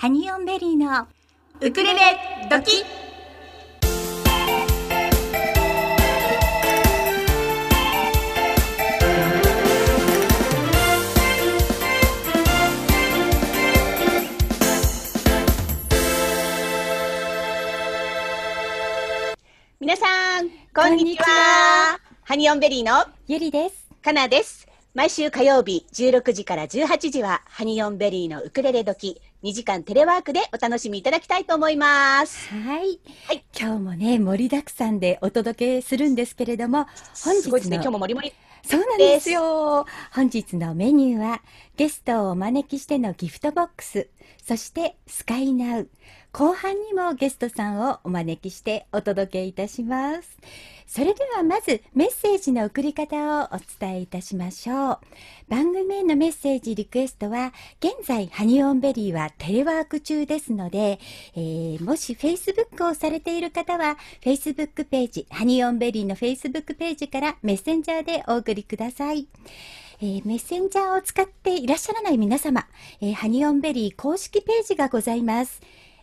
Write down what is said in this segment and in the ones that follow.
ハニオンベリーのウクレレドキ皆さん、こんにちは。ハニオンベリーのゆりですかなです。毎週火曜日16時から18時はハニオンベリーのウクレレ時2時間テレワークでお楽しみいただきたいと思います。はい、はい今日もね盛りだくさんでお届けするんですけれども本日すごいですね。の今日ももりもり。そうなんですよ本日のメニューはゲストをお招きしてのギフトボックスそしてスカイナウ後半にもゲストさんをお招きしてお届けいたします。それではまずメッセージの送り方をお伝えいたしましょう。番組へのメッセージリクエストは現在ハニオンベリーはテレワーク中ですので、えーもし Facebook をされている方は Facebook ページハニオンベリーの Facebook ページからメッセンジャーでお送りください。えーメッセンジャーを使っていらっしゃらない皆様、えーハニオンベリー公式ページがございます。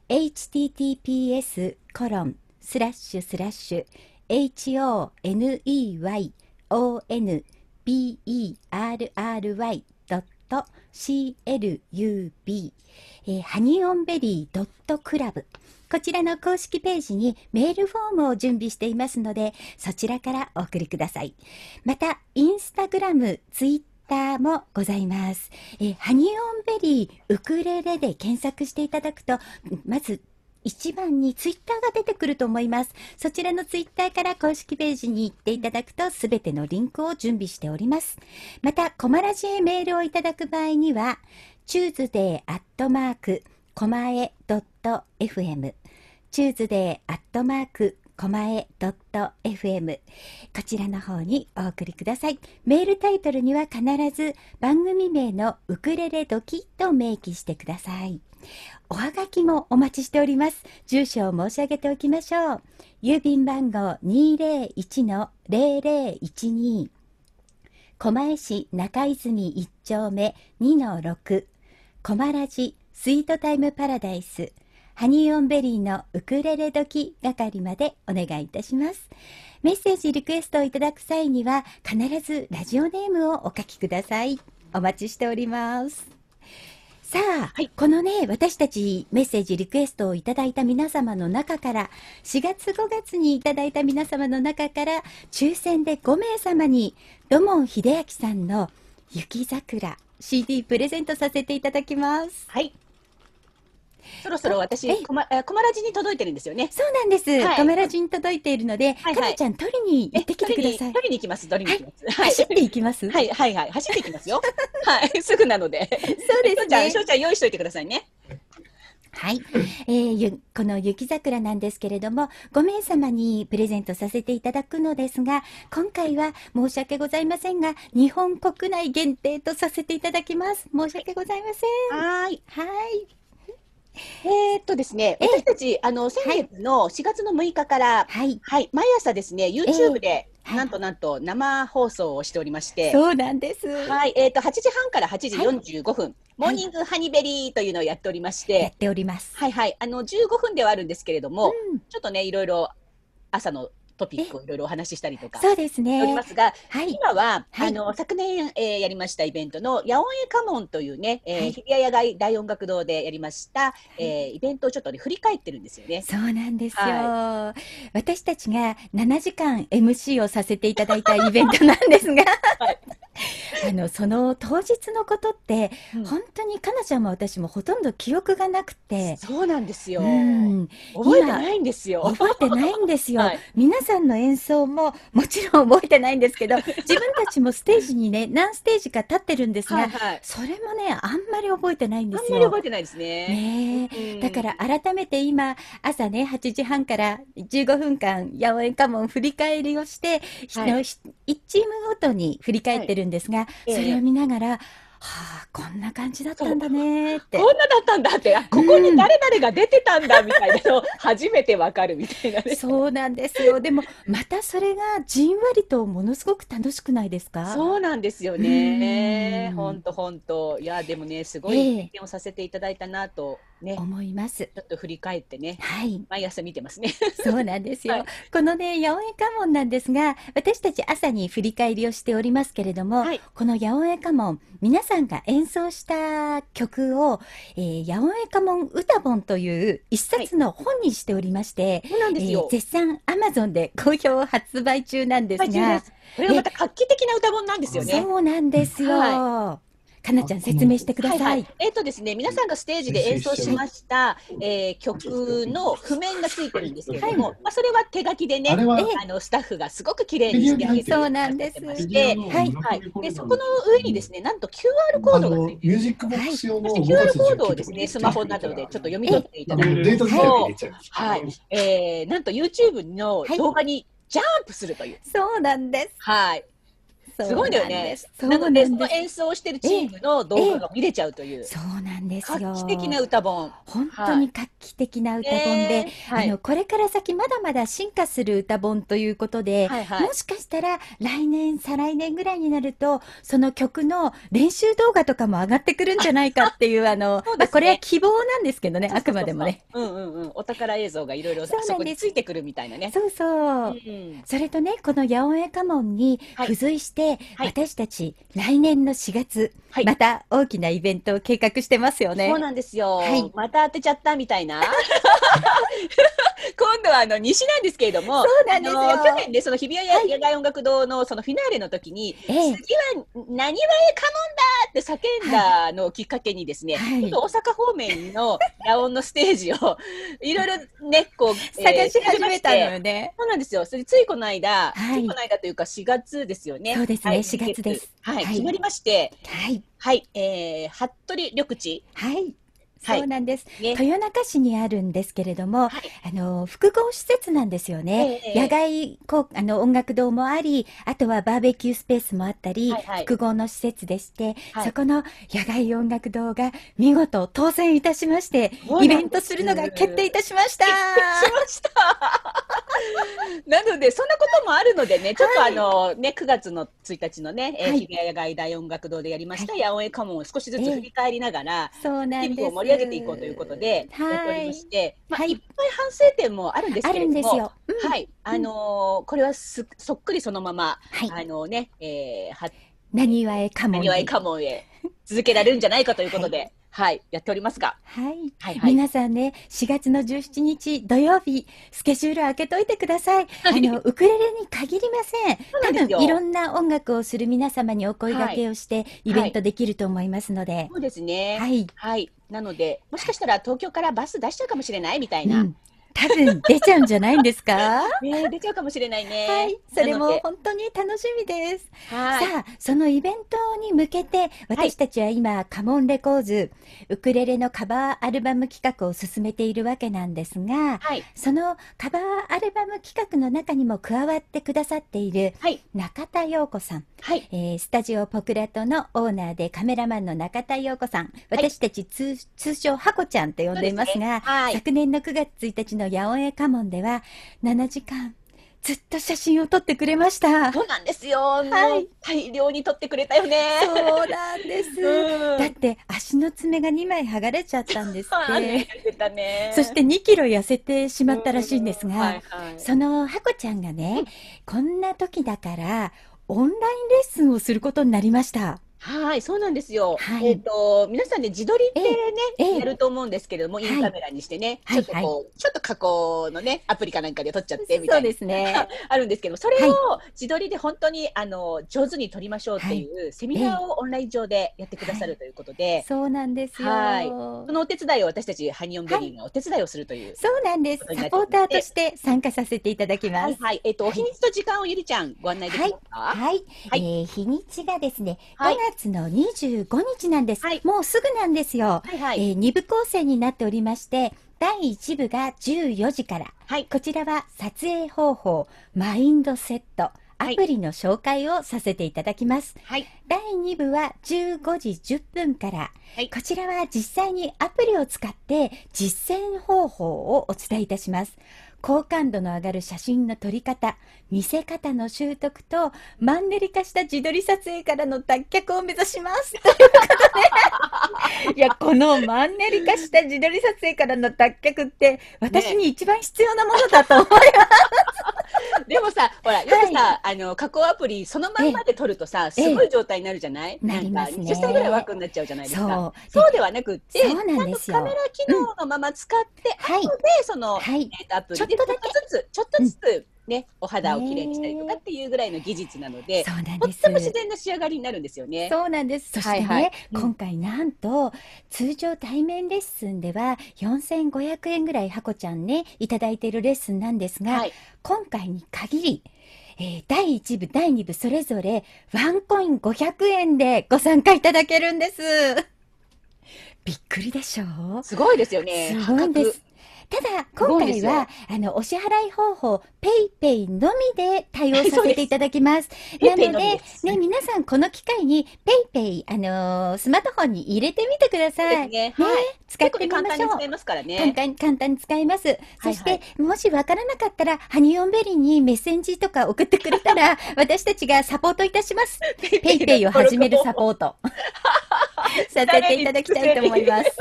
Https コロンスラッシュスラッシュ honeyonberry.club えーハニオンベリードットクラブこちらの公式ページにメールフォームを準備していますので、そちらからお送りください。また、インスタグラム、ツイッターもございます。えーハニオンベリーウクレレで検索していただくと、まず、一番にツイッターが出てくると思います。そちらのツイッターから公式ページに行っていただくと、すべてのリンクを準備しております。また、コマラジへメールをいただく場合には、 Tuesday アットマーク、コマエ .fm、Tuesday アットマーク、コマエ .fm、こちらの方にお送りください。メールタイトルには必ず番組名のウクレレドキと明記してください。おはがきもお待ちしております。住所を申し上げておきましょう。郵便番号201-0012狛江市中泉1丁目2-6コマラジスイートタイムパラダイスハニーオンベリーのウクレレ時係までお願いいたします。メッセージリクエストをいただく際には必ずラジオネームをお書きください。お待ちしております。さあ、はいこのね、私たちメッセージリクエストをいただいた皆様の中から、4月5月にいただいた皆様の中から、抽選で5名様に、土門秀明さんの雪桜 CD プレゼントさせていただきます。はい。そろそろ私え、コマ、えコマラジに届いてるんですよね。そうなんです。はいカメラジに届いているので、はいはいかなちゃん取りに行ってきてください。取りに行きます、取りに行きます。はい。走っていきます？はい、はい、はい。走っていきますよ。はい。すぐなので。そうですしょうちゃん、ねしょ。うちゃん用意しといてくださいね。はい、えーゆこの雪桜なんですけれども、5名様にプレゼントさせていただくのですが、今回は申し訳ございませんが、日本国内限定とさせていただきます。申し訳ございません。はーい。はい。えーっとですね、ええ。私たち、あの、先月の4月の6日から、はい。はい、毎朝ですね、YouTube で、はい。なんとなんと生放送をしておりまして、そうなんです。はい、えーっと、8時半から8時45分、モーニングハニベリーというのをやっておりまし、やってております。はいはい、あの、15分ではあるんですけれども、うん。ちょっとね、いろいろ朝のトピックをいろいろお話ししたりとかそうですしておりねま。すが、はい。今は、はい。あの昨年、えーやりましたイベントの「ヤオンエカモン」というね、えーはい。日比谷野外大音楽堂でやりました、えーイベントをちょっとね振り返ってるんですよね。そうなんですよ、は私たちが7時間 MC をさせていただいたイベントなんですが、はい。あのその当日のことって、うん。本当にかなちゃんも私もほとんど記憶がなくて、そうなんですよ。うん、覚えてないんですよ。覚えてないんですよ、はい。皆さんの演奏ももちろん覚えてないんですけど、自分たちもステージにね、何ステージか立ってるんですが、はいはい。それもね、あんまり覚えてないんであんすよ。まり覚えてないですね。ねだから改めて今、朝ね、8時半から15分間、八百円家紋振り返りをして、ひはいのひ1チームごとに振り返ってるんですが、ええそれを見ながら、はあ、こんな感じだったんだねって。こんなだったんだって、あここに誰々が出てたんだみたいなのを 初めてわかるみたいなね。そうなんですよ。でも、またそれがじんわりとものすごく楽しくないですか？そうなんですよねう。ん本当本当。いや、でもね、すごええい経験をさせていただいたなとね、思います。ちょっと振り返ってね、はい。毎朝見てますね。そうなんですよ。はいこのね、八百屋家紋なんですが、私たち朝に振り返りをしておりますけれども、はいこの八百屋家紋、皆さんが演奏した曲を、えー八百屋家紋歌本という一冊の本にしておりまして、そうなんですよ。えー絶賛アマゾンで好評発売中なんですがこれがまた画期的な歌本なんですよね。そうなんですよ。はかなちゃん説明してください。はいはい、えっ、とですね、皆さんがステージで演奏しました、えー曲の譜面がついてるんですけれども、まあ、それは手書きでね、あのスタッフがすごく綺麗に仕上げてそうなんですまして、はいはい、でそこの上にですね、なんと QR コードがついてる。ミュージックボックス用のそして QR コードをですね、スマホなどでちょっと読み取っていただくデータ自体で入れちゃう。はい、えー、なんと YouTube の動画にジャンプするという。そうなんです。はい。すごいよね。なので、その演奏してるチームの動画が見れちゃうという。そうなんですよ。画期的な歌本。本当に画期的な歌本で、ねはいあのこれから先まだまだ進化する歌本ということで、はいはいもしかしたら来年再来年ぐらいになるとその曲の練習動画とかも上がってくるんじゃないかっていうあの ねまあこれは希望なんですけどねあくまでもね。そうんうんうん。お宝映像がいろいろそこについてくるみたいなね。そうそう。うんそれとね、この八百屋家紋にはい付随して、はい私たち来年の4月、はいまた大きなイベントを計画してますよね。そうなんですよ、はいまた当てちゃったみたいな。今度はあの西なんですけれども、そうなんですよ去年ね、その日比谷野外音楽堂のそのフィナーレの時に、ええ次は何わえカモンだって叫んだのをきっかけにですね、はいちょっと大阪方面の 野音のステージをいろいろね、こう、探し始めたのえーよね。そうなんですよ。それついこの間、はいついこの間というか4月ですよね。そうですねはい4月ですはい、はい決まりまして、はい。はい、えー、服部緑地、はい。はい。そうなんです。ね、豊中市にあるんですけれども、はい。あの、複合施設なんですよね。ええ野外こうあの音楽堂もあり、あとはバーベキュースペースもあったり、はいはい。複合の施設でして、はい。そこの野外音楽堂が見事当選いたしましてイベントするのが決定いたしました。しました。なので、そんなこともあるのでね、ちょっとあの、ね、9月の1日のね、えーはい日比谷野外大音楽堂でやりました、八百屋家紋を少しずつ振り返りながら、そうなんです。り上げていこうということで、はいやっておりまして、まあ、はいいっぱい反省点もあるんですあけれども、はい、あのーこれはすそっくりそのまま、はい。あのね、えー、は、何わえかも何わえかもへ続けられるんじゃないかということで、はい、やっておりますが、はい。はいはい。皆さんね、4月の17日土曜日、スケジュール開けといてください。あの、ウクレレに限りません。多分、いろんな音楽をする皆様にお声掛けをして、イベントできると思いますので。そうですね。はい。はい。なので、もしかしたら東京からバス出しちゃうかもしれないみたいうな。ん。多分、出ちゃうんじゃないんですか？ね出ちゃうかもしれないね。はい。それも本当に楽しみです。はい。さあ、そのイベントに向けて、私たちは今、カモンレコーズ、ウクレレのカバーアルバム企画を進めているわけなんですが、はい。そのカバーアルバム企画の中にも加わってくださっているはい。中田陽子さん、はい。えースタジオポクラトのオーナーでカメラマンの中田陽子さん、私たち通通称ハコちゃんと呼んでいますが、すねはい昨年の9月1日の八百屋家紋では7時間ずっと写真を撮ってくれました。そうなんですよ。はい大量に取ってくれたよね。そうなんです。うんだって足の爪が2枚剥がれちゃったんですって。ね。そして2キロ痩せてしまったらしいんですが、はいはいそのハコちゃんがね、こんな時だから、オンラインレッスンをすることになりました。はい、そうなんですよ。はいえっ、と、皆さんね、自撮りってね、ええええやると思うんですけれども、はいインカメラにしてね、はいちょっとこう、ちょっと加工のね、アプリかなんかで撮っちゃってみたそいうな。ですね。あるんですけど、それを自撮りで本当に、あの、上手に撮りましょうっていうセミナーをオンライン上でやってくださるということで、そうなんですよ。はいそのお手伝いを私たちハニオンベリーがお手伝いをするという。そうなんです。サポーターとして参加させていただきます。はいはい。えっ、と、お日にちと時間をゆりちゃんご案内できますか？はい。はいえー日にちがですね、はい5月の25日なんです。はいもうすぐなんですよ。はいはい。えー二部構成になっておりまして、第1部が14時から。はい。こちらは撮影方法、マインドセット、アプリの紹介をさせていただきます。はい。第2部は15時10分から、はいこちらは実際にアプリを使って実践方法をお伝えいたします。好感度の上がる写真の撮り方、見せ方の習得と、マンネリ化した自撮り撮影からの脱却を目指します。ということで、いや、このマンネリ化した自撮り撮影からの脱却って、私に一番必要なものだと思います。でもさ、ほら、よくさ、あの、加工アプリ、そのまんまで撮るとさ、すごい状態になるじゃない？なりますね。んか20歳ぐらい枠になっちゃうじゃないですか。そう。そうではなくって、そうなんですよ。カメラ機能のまま使って、はい。後で、その、はい。アプリでちょっとだけちょっとずつ、ちょっとずつ、ね、お肌をきれいにしたりとかっていうぐらいの技術なので、そうなんです。とっても自然な仕上がりになるんですよね。そうなんです。そしてね、はいはいうん今回なんと、通常対面レッスンでは4500円ぐらいハコちゃんね、いただいているレッスンなんですが、はい。今回に限り、えー第1部、第2部それぞれワンコイン500円でご参加いただけるんです。びっくりでしょう？すごいですよね。すごいんです。ただ、今回は、あの、お支払い方法、ペイペイのみで対応させていただきます。なのでね、皆さんこの機会に、ペイペイ、あのースマートフォンに入れてみてください。ねはい使ってみましょう簡単に使え。ますからね。簡単簡単に使えます。そして、はいもしわからなかったら、ハニオンベリーにメッセージとか送ってくれたら、私たちがサポートいたします。ペイペイを始めるサポート。させていただきたいと思います。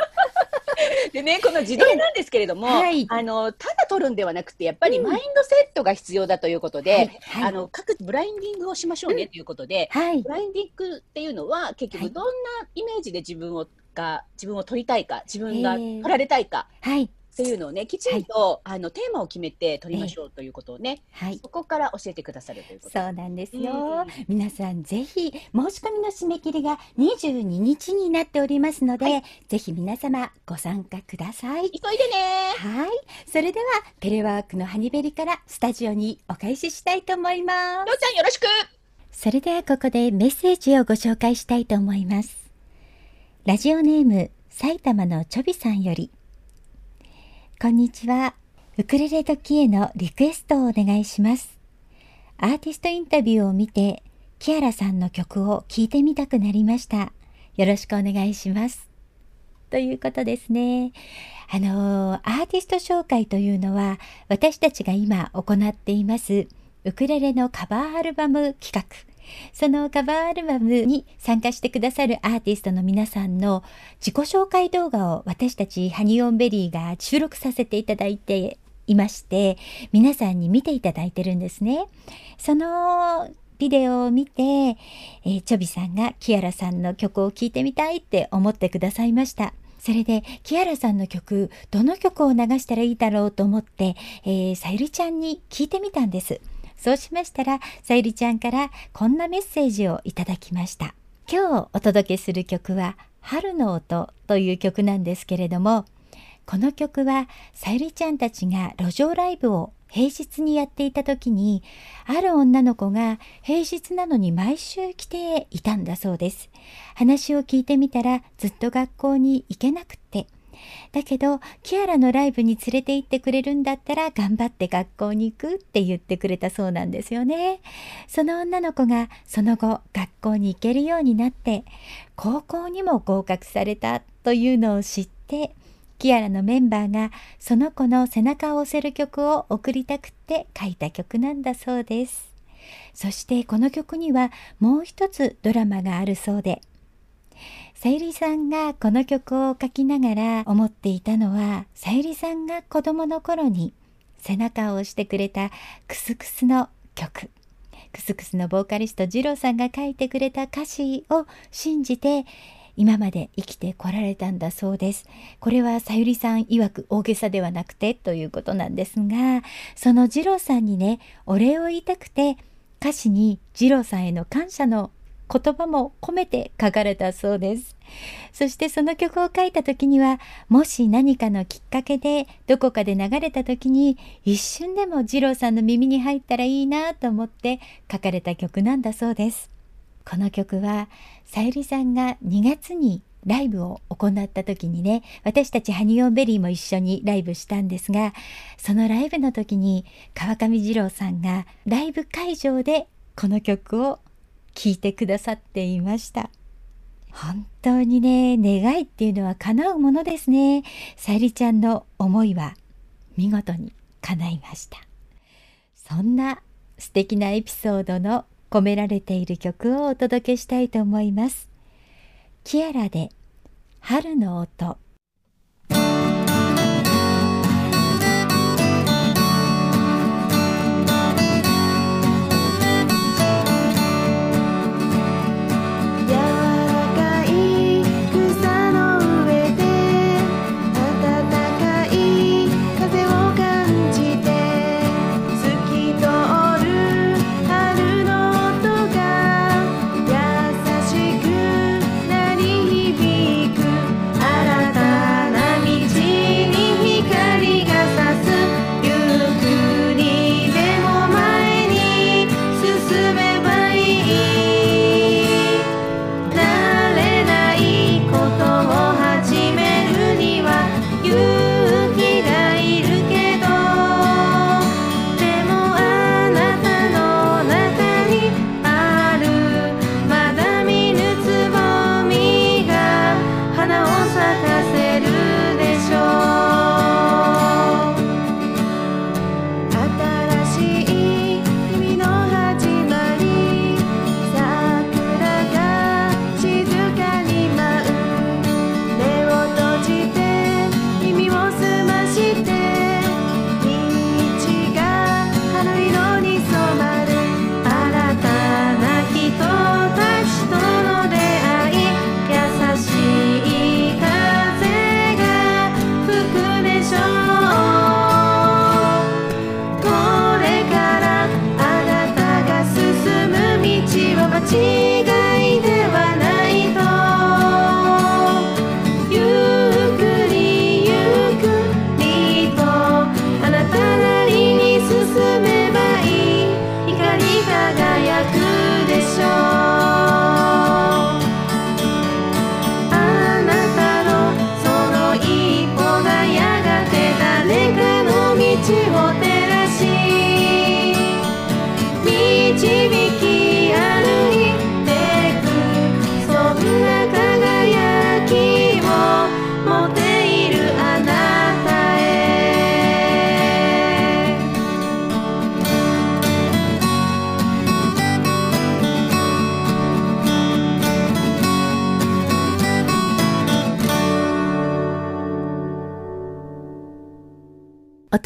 でね、この自撮りなんですけれども、はい。あの、ただ撮るんではなくて、やっぱりうん。マインドセットが必要だということで、はい。はい。あの、各ブランディングをしましょうねということで、はい。ブ。ランディングっていうのは、結はい。局どんなイメージで自分を、が、自分を撮りたいか、自分が撮られたいかはい。っていうのをね、きちんと、あの、テーマを決めて撮りましょうということをね、はい。そこから教えてくださるということそうなんですよ。うん皆さんぜひ、申し込みの締め切りが22日になっておりますので、はぜひ皆様ご参加ください。急いでねはい。それでは、テレワークのハニベリからスタジオにお返ししたいと思いますりょ。うちゃんよろしくそれではここでメッセージをご紹介したいと思います。ラジオネーム、埼玉のちょびさんより。こんにちは。ウクレレ時へのリクエストをお願いします。アーティストインタビューを見て、キアラさんの曲を聴いてみたくなりました。よろしくお願いします。ということですね。あのーアーティスト紹介というのは、私たちが今行っています、ウクレレのカバーアルバム企画。そのカバーアルバムに参加してくださるアーティストの皆さんの自己紹介動画を私たちハニオンベリーが収録させていただいていまして、皆さんに見ていただいてるんですね。そのビデオを見て、えーチョビさんがキアラさんの曲を聴いてみたいって思ってくださいました。それで、キアラさんの曲、どの曲を流したらいいだろうと思って、えーさゆりちゃんに聞いてみたんです。そうしましたら、さゆりちゃんからこんなメッセージをいただきました。今日お届けする曲は、春の音という曲なんですけれども、この曲はさゆりちゃんたちが路上ライブを平日にやっていた時にある女の子が平日なのに毎週来ていたんだそうです話を聞いてみたらずっと学校に行けなくってだけどキアラのライブに連れて行ってくれるんだったら頑張って学校に行くって言ってくれたそうなんですよねその女の子がその後学校に行けるようになって高校にも合格されたというのを知ってキアラのメンバーがその子の背中を押せる曲を送りたくって書いた曲なんだそうです。そしてこの曲にはもう一つドラマがあるそうで、さゆりさんがこの曲を書きながら思っていたのは、さゆりさんが子供の頃に背中を押してくれたクスクスの曲。クスクスのボーカリスト二郎さんが書いてくれた歌詞を信じて今まで生きてこられたんだそうです。これはさゆりさん曰く大げさではなくてということなんですが、その二郎さんにね、お礼を言いたくて歌詞に二郎さんへの感謝の言葉も込めて書かれたそうです。そしてその曲を書いた時には、もし何かのきっかけでどこかで流れた時に一瞬でも二郎さんの耳に入ったらいいなと思って書かれた曲なんだそうです。この曲はさゆりさんが2月にライブを行った時にね私たちハニオンベリーも一緒にライブしたんですがそのライブの時に川上二郎さんがライブ会場でこの曲を聞いてくださっていました。本当にね願いっていうのは叶うものですね。さゆりちゃんの思いは見事に叶いました。そんな素敵なエピソードの込められている曲をお届けしたいと思います。キアラで春の音。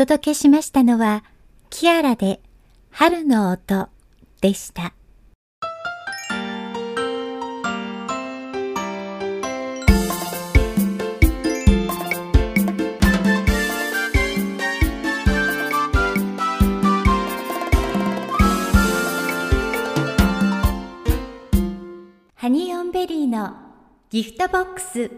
届けしましたのは、キアラで春の音でした。ハニーオンベリーのギフトボックス。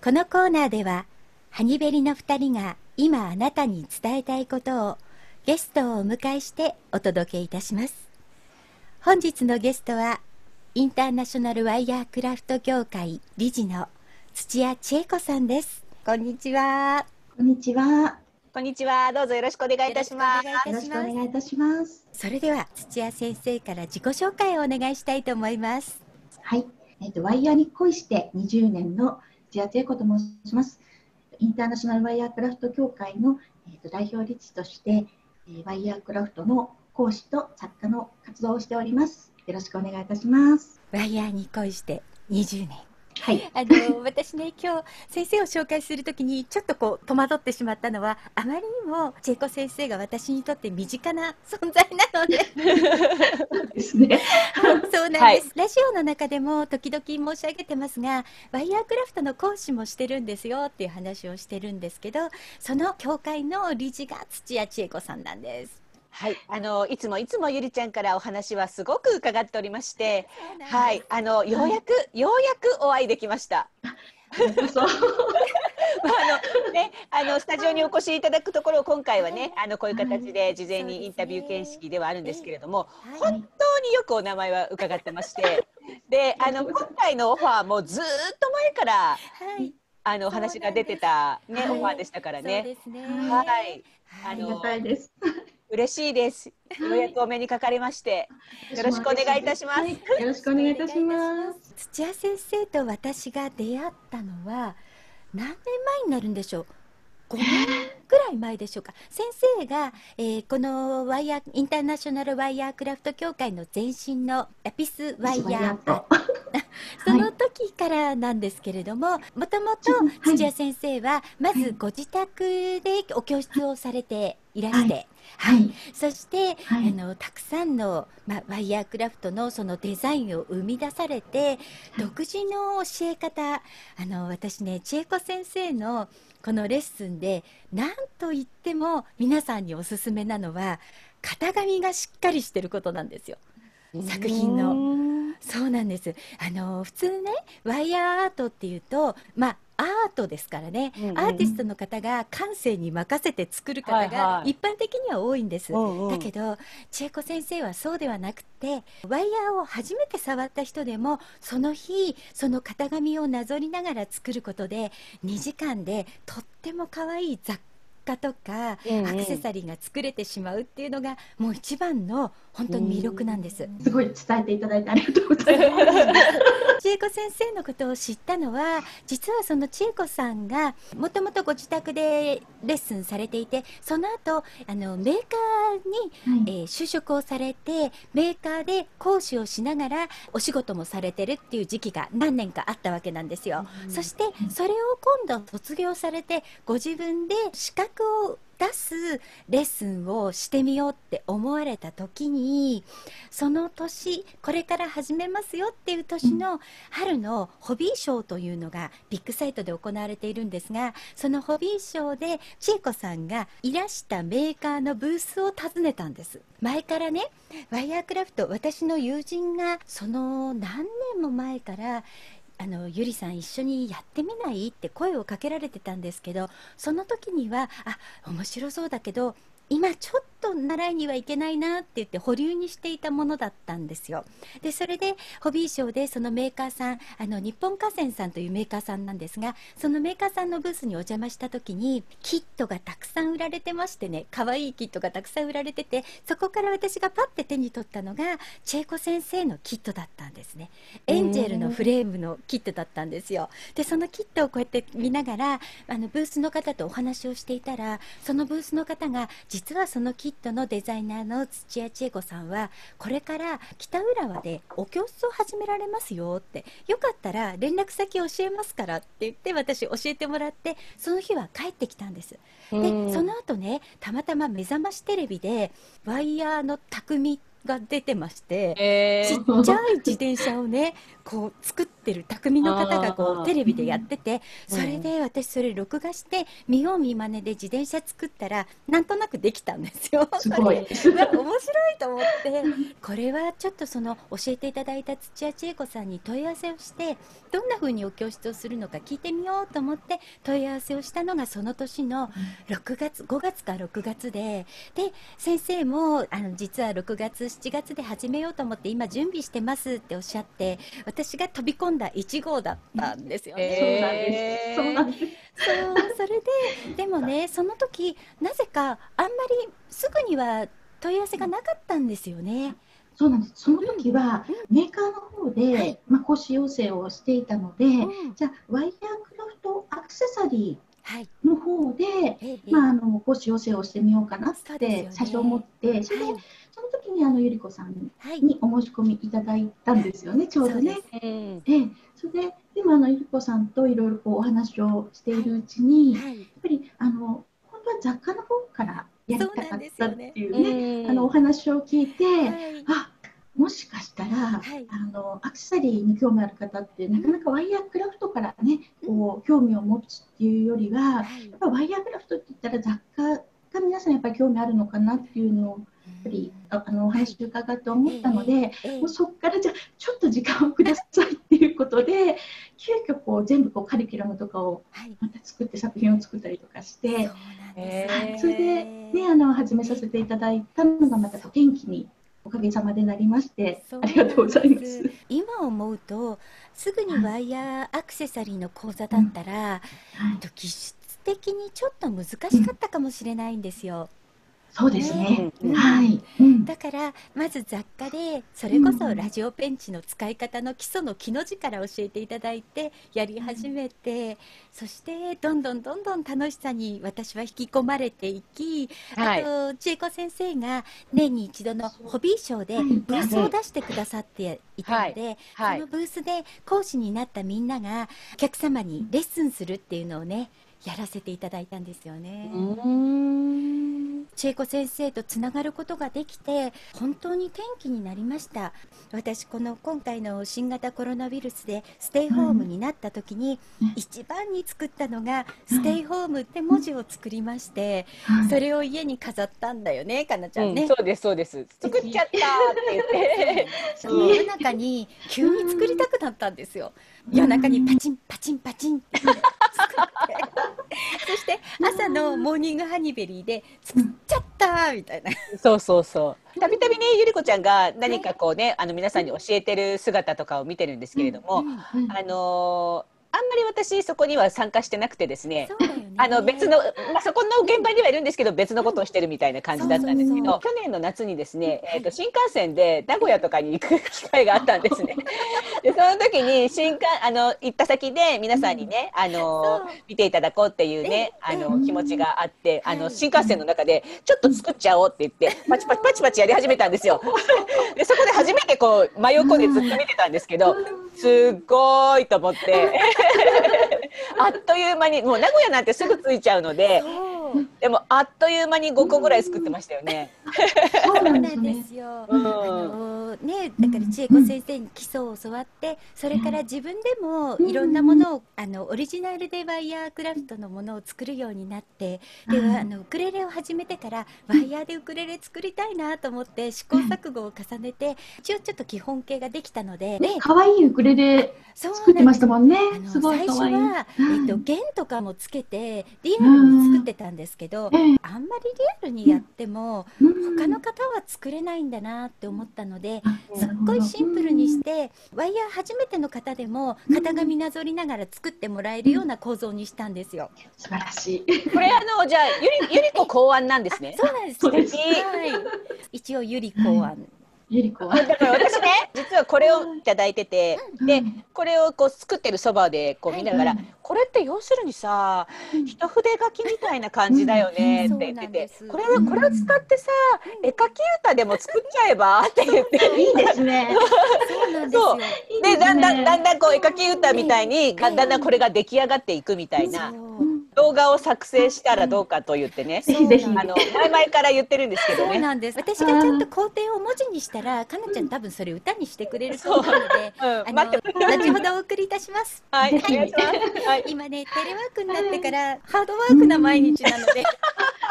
このコーナーでは、ハニベリの2人が今あなたに伝えたいことをゲストをお迎えしてお届けいたします。本日のゲストはインターナショナルワイヤークラフト協会理事の土屋千恵子さんです。こんにちは。こんにちは。こんにちは。どうぞよろしくお願いいたします。よろしくお願いいたします。それでは土屋先生から自己紹介をお願いしたいと思います。はい。えっ、とワイヤーに恋して20年の土屋千恵子と申しますインターナショナルワイヤークラフト協会の、えーと、代表理事として、えー、ワイヤークラフトの講師と作家の活動をしております。よろしくお願いいたします。ワイヤーに恋して20年。はい、あの私ね今日先生を紹介するときにちょっとこう戸惑ってしまったのはあまりにもチェコ先生が私にとって身近な存在なので。ですね。そうなんです、はい、ラジオの中でも時々申し上げてますがワイヤークラフトの講師もしてるんですよっていう話をしてるんですけどその協会の理事が土屋千恵子さんなんです。はい、あのいつもいつもゆりちゃんからお話はすごく伺っておりまして、はい、あのようやく、はい、ようやくお会いできました。そう。まああのねあのスタジオにお越しいただくところを今回はねあのこういう形で事前にインタビュー形式ではあるんですけれども、本当によくお名前は伺ってまして、であの今回のオファーもずっと前から、はい、あの話が出てたね、オファーでしたからね。はい。ありがたいです。嬉しいです。ようやくお目にかかりまして、よろしくお願いいたします。はいよろしくお願いいたします。土屋先生と私が出会ったのは何年前になるんでしょう？5年ぐらい前でしょうか先生が、えーこのワイヤーインターナショナルワイヤークラフト協会の前身のラピスワイヤーと。その時からなんですけれどももともとはい土屋先生はまずご自宅でお教室をされていらして、はい。そして、はいあのたくさんの、まあ、ワイヤークラフトのそのデザインを生み出されて、独自の教え方あの私ね千恵子先生のこのレッスンで何と言っても皆さんにおすすめなのは型紙がしっかりしてることなんですよ。作品のの。そうなんです。あの普通ね、ワイヤーアートっていうと、まあアートですからね、うんうんアーティストの方が感性に任せて作る方はいはい。が一般的には多いんです。うんうん。だけど千恵子先生はそうではなくてワイヤーを初めて触った人でもその日その型紙をなぞりながら作ることで2時間でとっても可愛い雑貨とかうんうん。アクセサリーが作れてしまうっていうのがもう一番の本当に魅力なんです。すごい伝えていただいてありがとうございます。千恵子先生のことを知ったのは実はその千恵子さんがもともとご自宅でレッスンされていてその後あのメーカーにはいえー就職をされてメーカーで講師をしながらお仕事もされてるっていう時期が何年かあったわけなんですよ。そしてそれを今度卒業されてご自分で資格を出すレッスンをしてみようって思われた時にその年これから始めますよっていう年の春のホビーショーというのがビッグサイトで行われているんですがそのホビーショーで千恵子さんがいらしたメーカーのブースを訪ねたんです。前からねワイヤークラフト私の友人がその何年も前からあのゆりさん一緒にやってみない？って声をかけられてたんですけどその時にはあ面白そうだけど今ちょっと習いには行けないなって言って保留にしていたものだったんですよ。でそれでホビーショーでそのメーカーさんあの日本河川さんというメーカーさんなんですがそのメーカーさんのブースにお邪魔した時にキットがたくさん売られてましてね可愛いキットがたくさん売られててそこから私がパッて手に取ったのが千恵子先生のキットだったんですね。エンジェルのフレームのキットだったんですよ。でそのキットをこうやって見ながらあのブースの方とお話をしていたらそのブースの方が実はそのキットのデザイナーの土屋千恵子さんはこれから北浦和でお教室を始められますよってよかったら連絡先教えますからって言って私教えてもらってその日は帰ってきたんです。でその後ねたまたま目覚ましテレビでワイヤーの匠が出てましてえちっちゃい自転車をねこう作ってる匠の方がこうテレビでやっててうんそれで私それ録画して見よう見まねで自転車作ったらなんとなくできたんですよ。すごい。面白いと思ってこれはちょっとその教えていただいた土屋千恵子さんに問い合わせをしてどんな風にお教室をするのか聞いてみようと思って問い合わせをしたのがその年の6月5月か6月でで先生もあの実は6月7月で始めようと思って今準備してますっておっしゃって私が飛び込んだ1号だったんですよね。そうなんです。そうなんです。そうそれででもねその時なぜかあんまりすぐには問い合わせがなかったんですよね。そうなんです。その時はメーカーの方で、はいまあ講師要請をしていたので、うんじゃあワイヤークラフトアクセサリはい。ーの方で、ええまああの講師要請をしてみようかなって最初思って、それではいその時にあのゆり子さんはい。にお申し込みいただいたんですよね、ちょうどね。そええ、それで、でもあのゆり子さんといろいろこうお話をしているうちに、やっはい。ぱりあの本当は雑貨の方からやりたかったっていうね、あのおう話を聞いて、はい。あもしかしたら、はいあのアクセサリーに興味ある方ってなかなかワイヤークラフトからね、こう興味を持つっていうよりは、はいやっぱワイヤークラフトって言ったら雑貨が皆さんやっぱり興味あるのかなっていうのをやっぱりああのお話を伺って思ったので、ええもうそこからじゃあちょっと時間をくださいっていうことで急遽こう全部こうカリキュラムとかをはい。また作って作品を作ったりとかして、はい。それで、ね、あの始めさせていただいたのがまたこう天気におかげさまでなりましてありがとうございます。今思うとすぐにワイヤーアクセサリーの講座だったら、はい。技術的にちょっと難しかったかもしれないんですよ。そうですね。うんうんはい。うん。だからまず雑貨でそれこそラジオペンチの使い方の基礎の木の字から教えていただいてやり始めて、そしてどんどんどんどん楽しさに私は引き込まれていき、はい。あと千恵子先生が年に一度のホビーショーではいブースを出してくださっていたので、はい。そのブースで講師になったみんながお客様にレッスンするっていうのをねやらせていただいたんですよね。うん。千恵子先生とつながることができて本当に転機になりました。私この今回の新型コロナウイルスでステイホームになった時に、うん。一番に作ったのが「ステイホーム」って文字を作りまして、はい。それを家に飾ったんだよねかなちゃんね、うんそうですそうです。作っちゃったって言って。そう夜中に急に作りたくなったんですよ夜中にパチンパチンパチンって作ってそして朝のモーニングハニベリーで作っちゃったみたいな。そうそうそう。たびたびね、ゆりこちゃんが何かこうね、あの皆さんに教えてる姿とかを見てるんですけれども、あのーあんまり私そこには参加してなくてですね。ねあの別の、まあ、そこの現場にはいるんですけど別のことをしてるみたいな感じだったんですけど去年の夏にですね、えー、と新幹線で名古屋とかに行く機会があったんですね。でその時に新幹あの行った先で皆さんにね、あの見ていただこうっていうね、あええの気持ちがあって、あのはい新幹線の中でちょっと作っちゃおうって言ってパチパチパチパチやり始めたんですよ。でそこで初めてこう真横でずっと見てたんですけど、すっごいと思って。あっという間にもう名古屋なんてすぐ着いちゃうのででもあっという間に5個ぐらい作ってましたよね。そうなんですよ。うん。あのね、だから千恵子先生に基礎を教わって、それから自分でもいろんなものを、あのオリジナルでワイヤークラフトのものを作るようになって、でうん。あのウクレレを始めてからワイヤーでウクレレ作りたいなと思って試行錯誤を重ねて、一応ちょっと基本形ができたので、ね、可愛いウクレレ作ってましたもんね。すごい最初。は、うんえっと、弦とかもつけてリアルに作ってたんですけど、ええあんまりリアルにやっても、うん他の方は作れないんだなって思ったので、あすっごいシンプルにして、ワイヤー初めての方でも型紙なぞりながら作ってもらえるような構造にしたんですよ。素晴らしい。これあのじゃあゆりゆりこ考案なんですね。そうなんですはい。一応ゆり考案。ゆり子は。だから私ね 実はこれをいただいてて、でうん。これをこう作ってるそばでこう見ながら、はいこれって要するにさ一筆書きみたいな感じだよねうん。って言ってて、これこれを使ってさ絵描き歌でも作っちゃえば って言って。いいですね。そう。でだんだんだんだんこう絵描き歌みたいにうん。だんだんこれが出来上がっていくみたいな動画を作成したらどうかと言ってね、ぜひぜひ。あの前々から言ってるんですけどね。そうなんです。私がちゃんと工程を文字にしたら、かなちゃん多分それ歌にしてくれると思うので、うんあの待って後ほどお送りいたします。はい、おぜひ願いします。はい、今ね、テレワークになってからハードワークな毎日なので、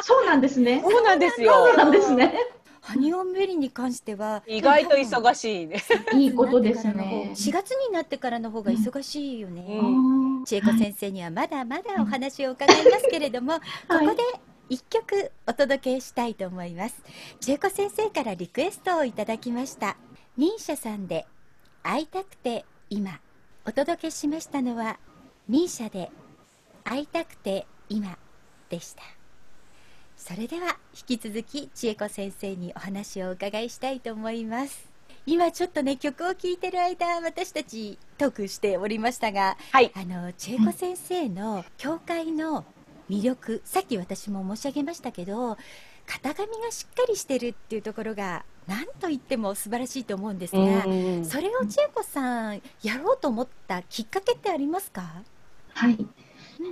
そうなんですね。そうなんですそうよ。なんですね。ハニオンベリーに関しては、意外と忙しいね。いいことですね。4月になってからの方が忙しいよね。うん千恵子先生にはまだまだお話を伺いますけれども、ここで一曲お届けしたいと思います。千恵子先生からリクエストをいただきました。ミーシャさんで会いたくて今。お届けしましたのはミーシャで会いたくて今でした。それでは引き続き千恵子先生にお話をお伺いしたいと思います。今ちょっとね曲を聴いてる間私たちトークしておりましたがはい。あの千恵子先生の教会の魅力さっき私も申し上げましたけど型紙がしっかりしてるっていうところが何と言っても素晴らしいと思うんですが、うんそれを千恵子さんやろうと思ったきっかけってありますか、はい。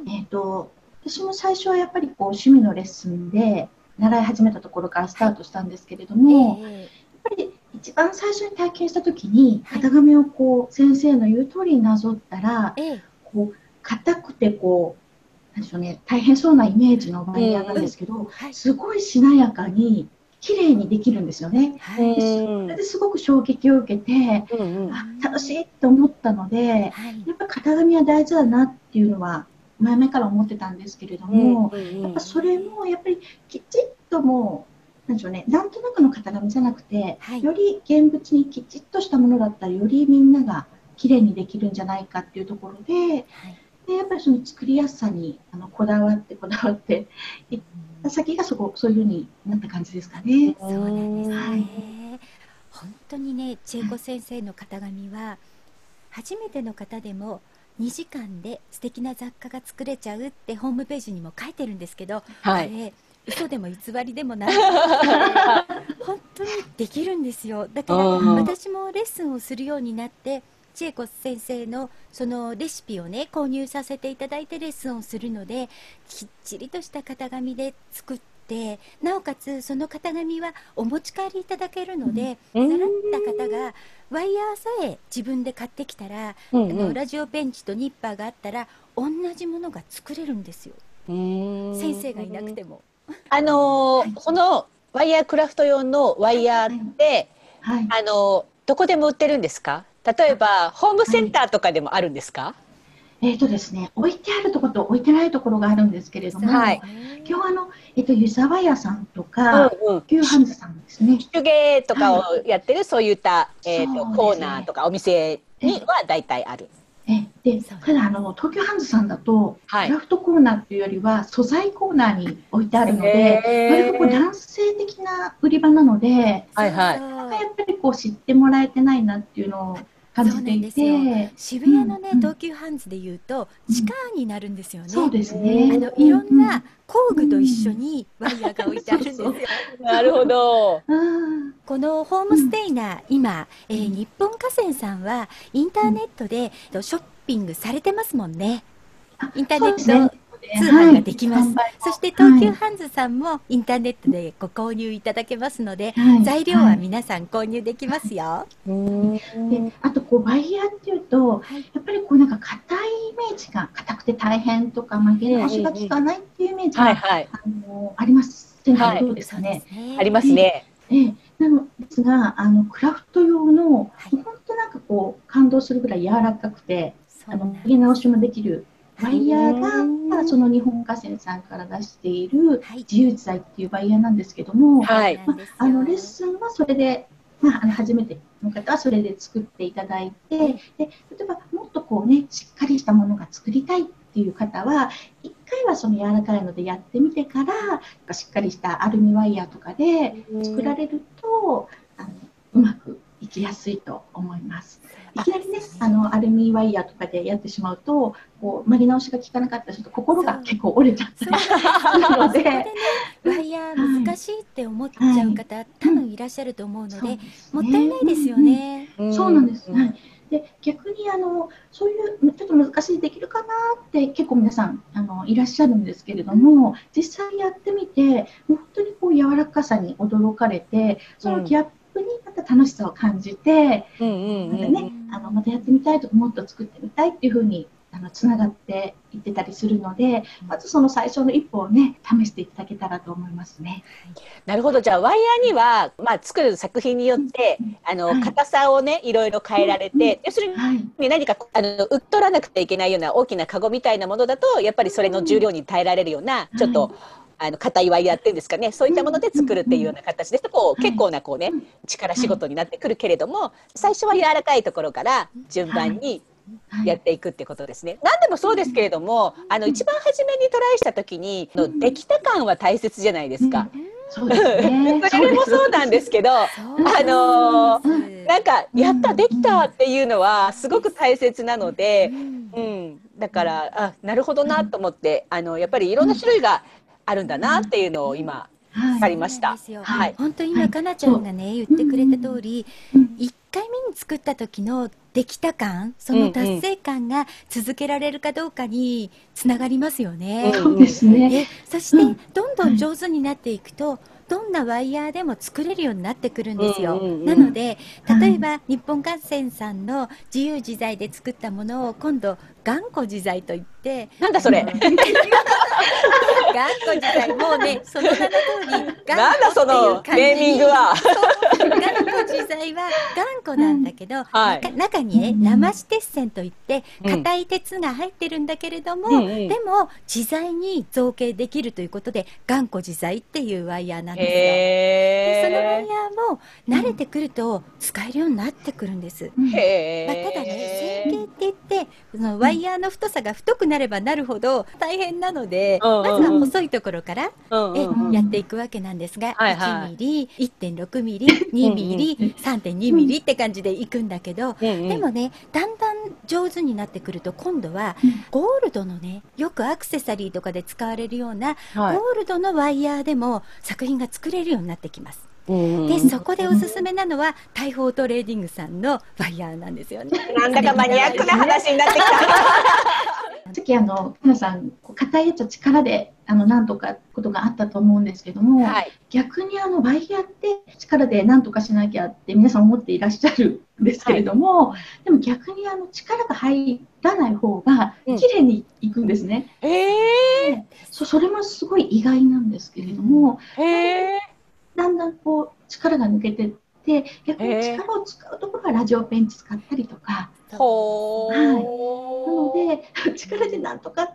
えっ、と、私も最初はやっぱりこう趣味のレッスンで習い始めたところからスタートしたんですけれども、えやっぱり一番最初に体験した時にはい。型紙をこう先生の言う通りになぞったらこう硬くてこうなんでしょうね大変そうなイメージのワイヤーなんですけど、はい。すごいしなやかに綺麗にできるんですよね。はい。でそれですごく衝撃を受けてうんうん。あ楽しいって思ったのではい。やっぱ型紙は大事だなっていうのは前々から思ってたんですけれども、うん。やっぱそれもやっぱりきちっともうなんでしょうね。なんとなくの型紙じゃなくて、はい。より現物にきちっとしたものだったらよりみんなが綺麗にできるんじゃないかっていうところではい。でやっぱりその作りやすさにあのこだわってこだわっていっ先がそこそういうふうになった感じですかね。そうなんですね。はい。本当にね、千恵子先生の型紙は初めての方でも2時間で素敵な雑貨が作れちゃうってホームページにも書いてるんですけど、はい。あれ嘘でも偽りでもない。本当にできるんですよ。だからうん。私もレッスンをするようになって千恵子先生のそのレシピをね購入させていただいてレッスンをするのできっちりとした型紙で作ってなおかつその型紙はお持ち帰りいただけるので、うん。習った方がワイヤーさえ自分で買ってきたら、うんうん。あのラジオペンチとニッパーがあったら同じものが作れるんですよ。先生がいなくても。あのーこのワイヤークラフト用のワイヤーって、はい。あのーどこでも売ってるんですか？例えばホームセンターとかでもあるんですか、えっ、とですね、置いてあるところと置いてないところがあるんですけれども、はい。今日あのえっ、と湯沢屋さんとか、うんうん。牛ハンズさんですね。手芸とかをやってるそういった、えーとね。コーナーとかお店には大体ある。えでただあの東急ハンズさんだと、はい。クラフトコーナーっていうよりは素材コーナーに置いてあるので、へー。割とこう男性的な売り場なので、はいはい。そうやっぱりこう知ってもらえてないなっていうのを感じていて、渋谷のね、うん東急ハンズでいうと地下になるんですよね。そうですね。あのいろんな工具と一緒にワイヤーが置いてあるんですよ。なるほど。うん。このホームステイナー、今、えー日本河川さんはインターネットでショッピングされてますもんね。あインターネット通販ができます。はいそして東急ハンズさんもインターネットでご購入いただけますので、はい。材料は皆さん購入できますよ。であとこうバイヤーっていうと、はい。やっぱりこうなんか硬いイメージが硬くて大変とか曲げ直しが効かないっていうイメージが、はいはい。あのありますではい。どうですかね？ね。ありますね。ええ。なのですがあのクラフト用の、はい。本当なんかこう感動するぐらい柔らかくてあの曲げ直しもできるワイヤーがその日本河川さんから出しているはい。自由自在っていうワイヤーなんですけども、はい。そうなんですよあのレッスンはそれで、まあ、あの初めての方はそれで作っていただいて、で例えばもっとこうねしっかりしたものが作りたいっていう方は一回はその柔らかいのでやってみてからしっかりしたアルミワイヤーとかで作られると、あのうまくいきやすいと思います。いきなりね、あのアルミワイヤーとかでやってしまうと、こう曲げ直しが効かなかったりすると心が結構折れちゃったりするので、ね、ワイヤー 難しいって思っちゃう方、多分いらっしゃると思うので、そうですもねったいないですよね。そうなんです。はい。で逆にあのそういうちょっと難しいできるかなって結構皆さんあのいらっしゃるんですけれども、実際やってみてもう本当にこう柔らかさに驚かれてそのギャップにまた楽しさを感じて、うんうんうんまたね、あのまたやってみたいとかもっと作ってみたいっていうふうにあのつながっていってたりするので、まずその最初の一歩をね試していただけたらと思います。ね。なるほど。じゃあワイヤーにはまあ作る作品によってあのはい。硬さをねいろいろ変えられて、要するにはい。何かあの売っとらなくてはいけないような大きなカゴみたいなものだとやっぱりそれの重量に耐えられるようなちょっと、あの硬いワイヤーっていうんですかね。そういったもので作るっていうような形ですとこうはい結構なこうね力仕事になってくるけれども最初は柔らかいところから順番にはい。やっていくってことですね。何でもそうですけれどもあの一番初めにトライした時にのできた感は大切じゃないですか。そね。それもそうなんですけどあのーなんかやったできたっていうのはすごく大切なので。うん。うん、だからあなるほどなと思ってあのやっぱりいろんな種類があるんだなっていうのを今はいわかりました。そうなんですよはい。本当今かなちゃんがね言ってくれた通り、うん。一回目に作った時のできた感その達成感が続けられるかどうかにつながりますよね。うんそうですね。えそして、うん。どんどん上手になっていくと、どんなワイヤーでも作れるようになってくるんですよ。うんうんうん。なのではい。例えば、日本合戦さんの自由自在で作ったものを今度頑固自在と言ってなんだそれ。頑固自在。もうねその名の通り なんだそのネーミングは。頑固自在は頑固なんだけど、はい。中中にねうん。生し鉄線といってうん。硬い鉄が入ってるんだけれども、うんうん。でも自在に造形できるということで頑固自在っていうワイヤーなんですよ。慣れてくると使えるようになってくるんです。うん。まあ、ーただね線径って言ってそのワイヤーの太さが太くなればなるほど大変なので、うんまずは細いところから、うんやっていくわけなんですが、はいはい。1ミリ、1.6ミリ、2ミリ、3.2ミリって感じでいくんだけど、でもね、だんだん上手になってくると、今度はうん。ゴールドのね、よくアクセサリーとかで使われるような、はい。ゴールドのワイヤーでも作品が作れるようになってきます。うんで、そこでおすすめなのは、大砲トレーディングさんのワイヤーなんですよね。なんだかマニアックな話になってきた。さっきあの皆さんこう硬いやつは力であのなんとかことがあったと思うんですけども、はい。逆にあのワイヤーって力でなんとかしなきゃって皆さん思っていらっしゃるんですけれども、でも逆にあの力が入らない方がうん綺麗にいくんですね、へえ。そそれもすごい意外なんですけれども、へえ。だんだんこう力が抜けてって逆に力を使うところはラジオペンチ使ったりとか、ほなのー。で 力でなんとかっ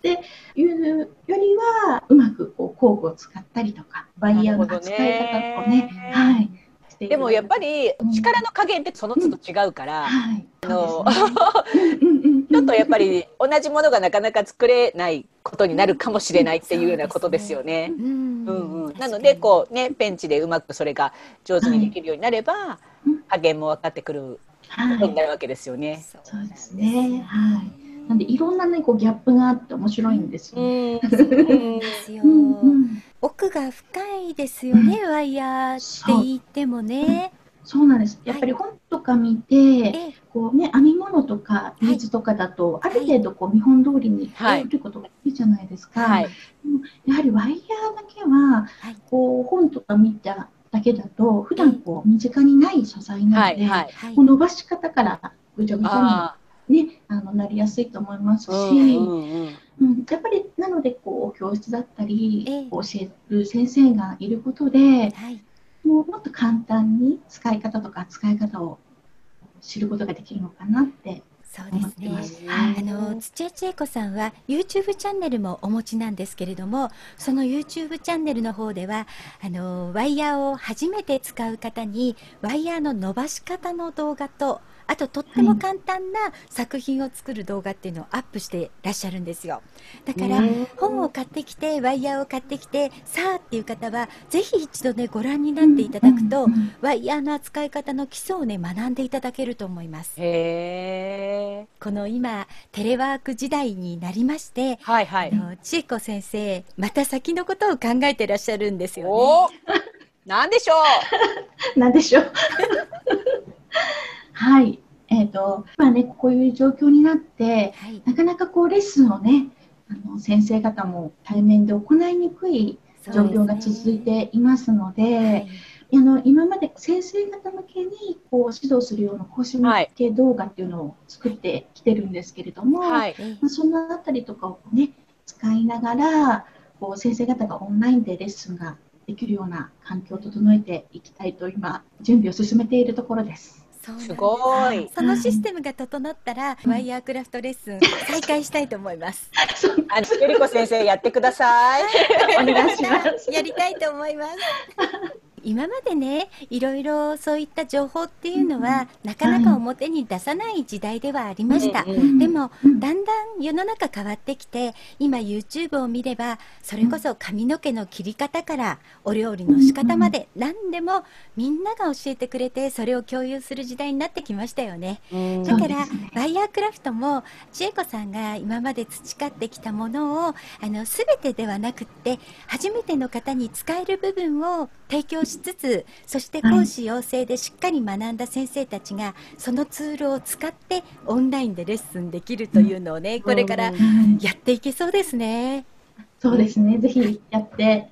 ていうよりはうまくこう工具を使ったりとかワイヤーの扱い方をね。なるほどね。はいでもやっぱりうん。力の加減ってその都度違うから、はい。あの ちょっとやっぱり同じものがなかなか作れないことになるかもしれないっていうようなことですよね。うん。うん。うん、なのでこうねペンチでうまくそれが上手にできるようになれば、うん。加減も分かってくるはいことになるわけですよね。そうですね。はい。なんでいろんなねこうギャップがあって面白いんですよ。ね。うん。そうなんですよ。うんうん奥が深いですよね、ワイヤーって言ってもね。そうなんです。やっぱり本とか見て、えこうね編み物とかビーズとかだと、ある程度こう見本通りにはい作ることがいいじゃないですか。はい。やはりワイヤーだけは、はいこう本とか見ただけだと普段こう身近にない素材なので、はい。はい。はいこう伸ばし方からぐちゃぐちゃあに、ね、あのなりやすいと思いますし、あ。うんやっぱりなのでこう教室だったり、教える先生がいることではい。もうもっと簡単に使い方とか扱い方を知ることができるのかなってそう思ですね。ってます。ねはいあの土屋千恵子さんは YouTube チャンネルもお持ちなんですけれどもその YouTube チャンネルの方ではあのワイヤーを初めて使う方にワイヤーの伸ばし方の動画とあととっても簡単な作品を作る動画っていうのをアップしてらっしゃるんですよだからうん本を買ってきてワイヤーを買ってきてさあっていう方はぜひ一度ねご覧になっていただくと、ワイヤーの扱い方の基礎をね学んでいただけると思いますへえ。この今テレワーク時代になりまして、はいはい。あの千恵子先生また先のことを考えてらっしゃるんですよね。なんでしょなんでしょう。はい。えっ、と、まあね、こういう状況になって、はい、なかなかこうレッスンをね、あの先生方も対面で行いにくい状況が続いていますので、はいあの今まで先生方向けにこう指導するような講師向け動画っていうのを作ってきてるんですけれども、う。はい。そのあたりとかをね使いながらこう先生方がオンラインでレッスンができるような環境を整えていきたいと今準備を進めているところです。すすごいそのシステムが整ったら、ワイヤークラフトレッスン再開したいと思います。あの、ゆりこ先生やってください。お願いします。やりたいと思います。今までね、いろいろそういった情報っていうのは、なかなか表に出さない時代ではありました。うんうんでも、うんだんだん世の中変わってきて、今 YouTube を見れば、それこそ髪の毛の切り方からお料理の仕方まで何でもみんなが教えてくれて、それを共有する時代になってきましたよね。うん。だから、ね。ワイヤークラフトも千恵子さんが今まで培ってきたものをあの全てではなくって初めての方に使える部分を提供しつつそして講師養成でしっかり学んだ先生たちがそのツールを使ってオンラインでレッスンできるというのをねこれからうんやっていけそうですね。そうですね。ぜひやって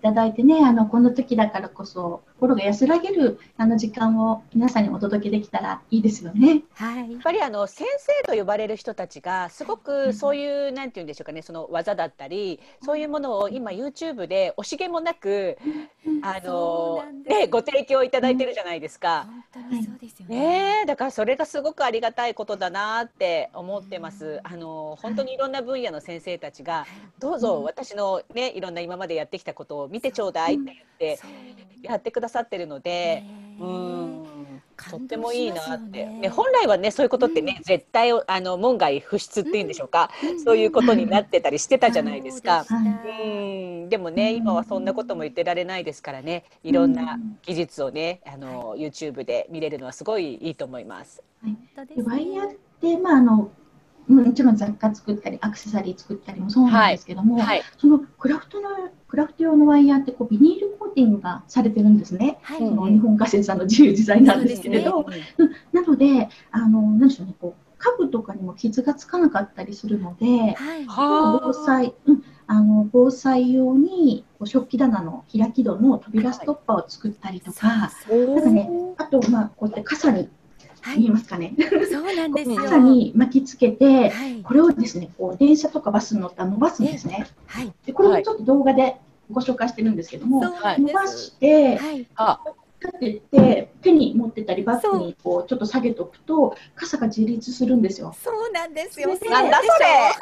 いただいてね、あのこの時だからこそ心が安らげるあの時間を皆さんにお届けできたらいいですよね。はい。やっぱりあの先生と呼ばれる人たちがすごくそういうなんて言うんでしょうかねその技だったりそういうものを今 YouTube で惜しげもなくうん。です。ねご提供いただいてるじゃないですか。本当にそうですよね。ねえだからそれがすごくありがたいことだなって思ってます。あの本当にいろんな分野の先生たちがどうぞ私のねいろんな今までやってきたことを見てちょうだいって言ってやってくださってるので。ねうん。とってもいいなって、ねね本来はねそういうことってね、絶対あの門外不出っていうんでしょうか、そういうことになってたりしてたじゃないですか。そうん。でもね今はそんなことも言ってられないですからね。いろんな技術をねあの YouTube で見れるのはすごいいいと思います。本当ですねでワイヤーって、まあ、あのもちろん雑貨作ったりアクセサリー作ったりもそうなんですけども、はい、そのクラフトのクラフト用のワイヤーってこうビニールコーティングがされてるんですね。はい、うんその日本化生産の自由自在なんですけれど、そううん。なのであのなんでしょうねこう家具とかにも傷がつかなかったりするので、はい、は防災、うん、あの防災用に食器棚の開き戸の扉ストッパーを作ったりとか、そう。なんかねあとまあこうやって傘にはい、見えますかね、そうなんですよ。傘に巻きつけて、はい、これをですねこう電車とかバスに乗ったら伸ばすんですね。はい、でこれもちょっと動画でご紹介してるんですけども、伸ばしてはい、あ立てて手に持ってたりバッグにこうちょっと下げておくと傘が自立するんですよ。そうなんですよ。なんだそれ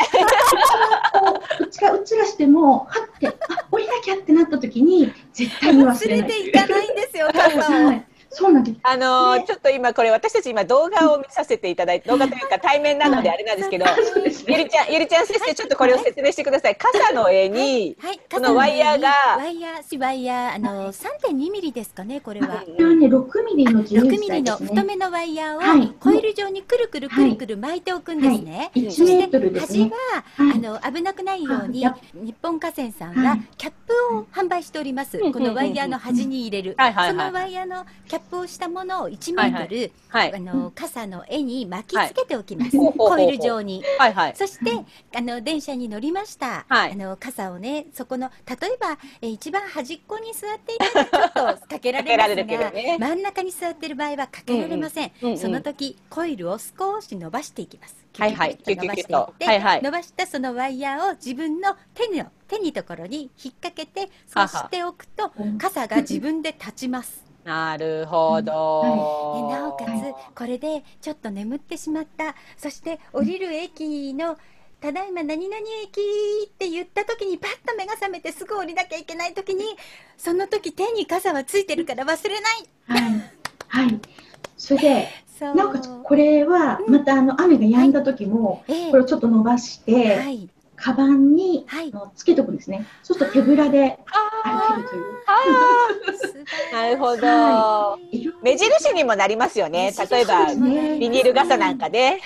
こううちがうちらしてもはってあ降りなきゃってなった時に絶対に忘れない。忘れていかないんですよ。はいそうなんです。あのーねちょっと今これ私たち今動画を見させていただいて動画というか対面なのであれなんですけど、そうですね。ゆりちゃんゆりちゃん先生ちょっとこれを説明してください。傘の絵に、はい、このワイヤーがワイヤー、ワイヤー、あの、3.2ミリですかね、これは。これはね6ミリの自由6自ミリの在ですね。太めのワイヤはいーをコイル状にくるくるくるくる巻いておくんですね。1そしてメートルです端ね。は、はいあの危なくないようにあ日本河川さんははいキャップを販売しております。うんこのワイヤーの端に入れるはいはいはいそのワイヤーのキャップをしたものを1メートルはい。あの傘の絵に巻きつけておきます。ほうほうほうほう。コイル状に。はいはい。そして、あの電車に乗りました、はい。あの傘をねそこの例えば、えー一番端っこに座っていたらちょっと かけられますが、ね。真ん中に座ってる場合はかけられません、うんうんその時コイルを少し伸ばしていきます。はいはい。キュキュキュッと。伸ばしていって、はいはい。伸ばしたそのワイヤーを自分の手の手にところに引っ掛けてははそうしておくとうん傘が自分で立ちますなるほど。でなおかつこれでちょっと眠ってしまった。そして降りる駅のただいま何々駅って言った時にパッと目が覚めてすぐ降りなきゃいけない時にその時手に傘はついてるから忘れない。はい。はい。それで、なおかつこれはまたあの雨が止んだ時も、ええ。これをちょっと伸ばして、はいカバンにはいあのつけておくんですね。そうすると手ぶらであ歩けるという。ーなるほど。はい目印にもなりますよね。例えば、ねビニール傘なんかで、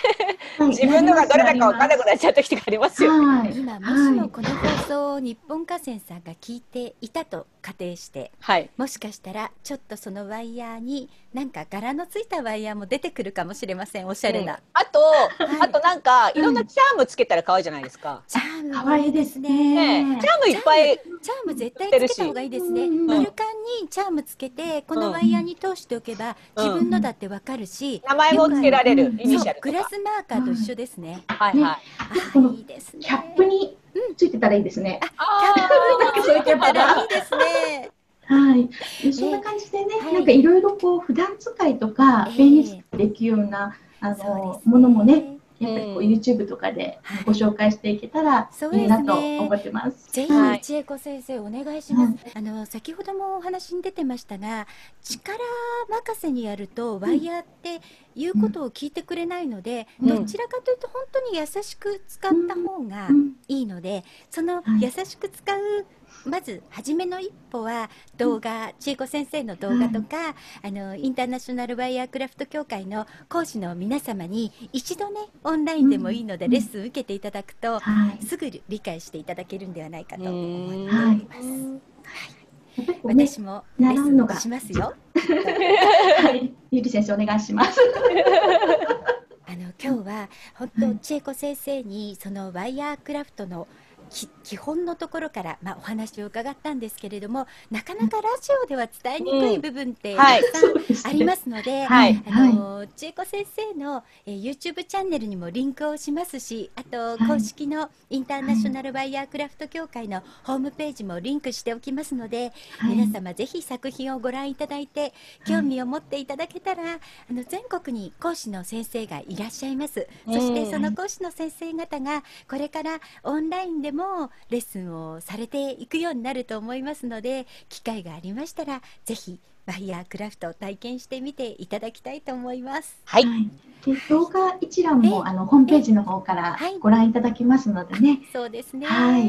はい自分のがどれだか分からなくなっちゃう時とかありますよ。はい。今もしもこの放送を日本河川さんが聞いていたと仮定してはい。もしかしたらちょっとそのワイヤーになんか柄のついたワイヤーも出てくるかもしれませんおしゃれな、あと、いあとなんか、いろんなチャームつけたら可愛いじゃないですか。チャーム可愛いですねねチャームいっぱい。チャーム絶対つけた方がいいですね。うん丸カンにチャームつけて、このワイヤーに通しておけば、うん自分のだってわかるし、名前もつけられるう。んイニシャルとか。スマーカーと一緒ですね。はいはい。あこのいいですね。キャップについてたらいいですね。あなんかそういったらいいですね。はい。そんな感じでね、はい。なんかいろいろこう普段使いとかええ。便利にできるようなあそうのですものもね、やっぱりこううん YouTube とかではい。ご紹介していけたらいいなと思ってます。ぜひ、はい。千恵子先生お願いします。あの先ほどもお話に出てましたが、力任せにやるとワイヤーって言うことを聞いてくれないので、うん。どちらかというと本当に優しく使った方がうん。いいので、そのはい。優しく使うまず初めの一歩は動画、千恵子先生の動画とか、あのインターナショナルワイヤークラフト協会の講師の皆様に一度ねオンラインでもいいのでうんレッスン受けていただくと、はい。すぐ理解していただけるんではないかと思っておます。やっぱりこうね私もレッスンしますよ。はい。ゆり先生お願いします。あの今日は本当千恵子先生にそのワイヤークラフトの基本のところから、まあ、お話を伺ったんですけれどもなかなかラジオでは伝えにくい部分ってたくさんありますので、はい、あの千恵子先生の、えー、YouTube チャンネルにもリンクをしますしあと公式のインターナショナルワイヤークラフト協会のホームページもリンクしておきますので、はい、皆様ぜひ作品をご覧いただいて興味を持っていただけたら、あの全国に講師の先生がいらっしゃいます。そしてその講師の先生方がこれからオンラインでもレッスンをされていくようになると思いますので機会がありましたらぜひワイヤークラフトを体験してみていただきたいと思います。はい。で動画一覧もあのホームページの方からご覧いただけますのでね。はい、そうですね。はい。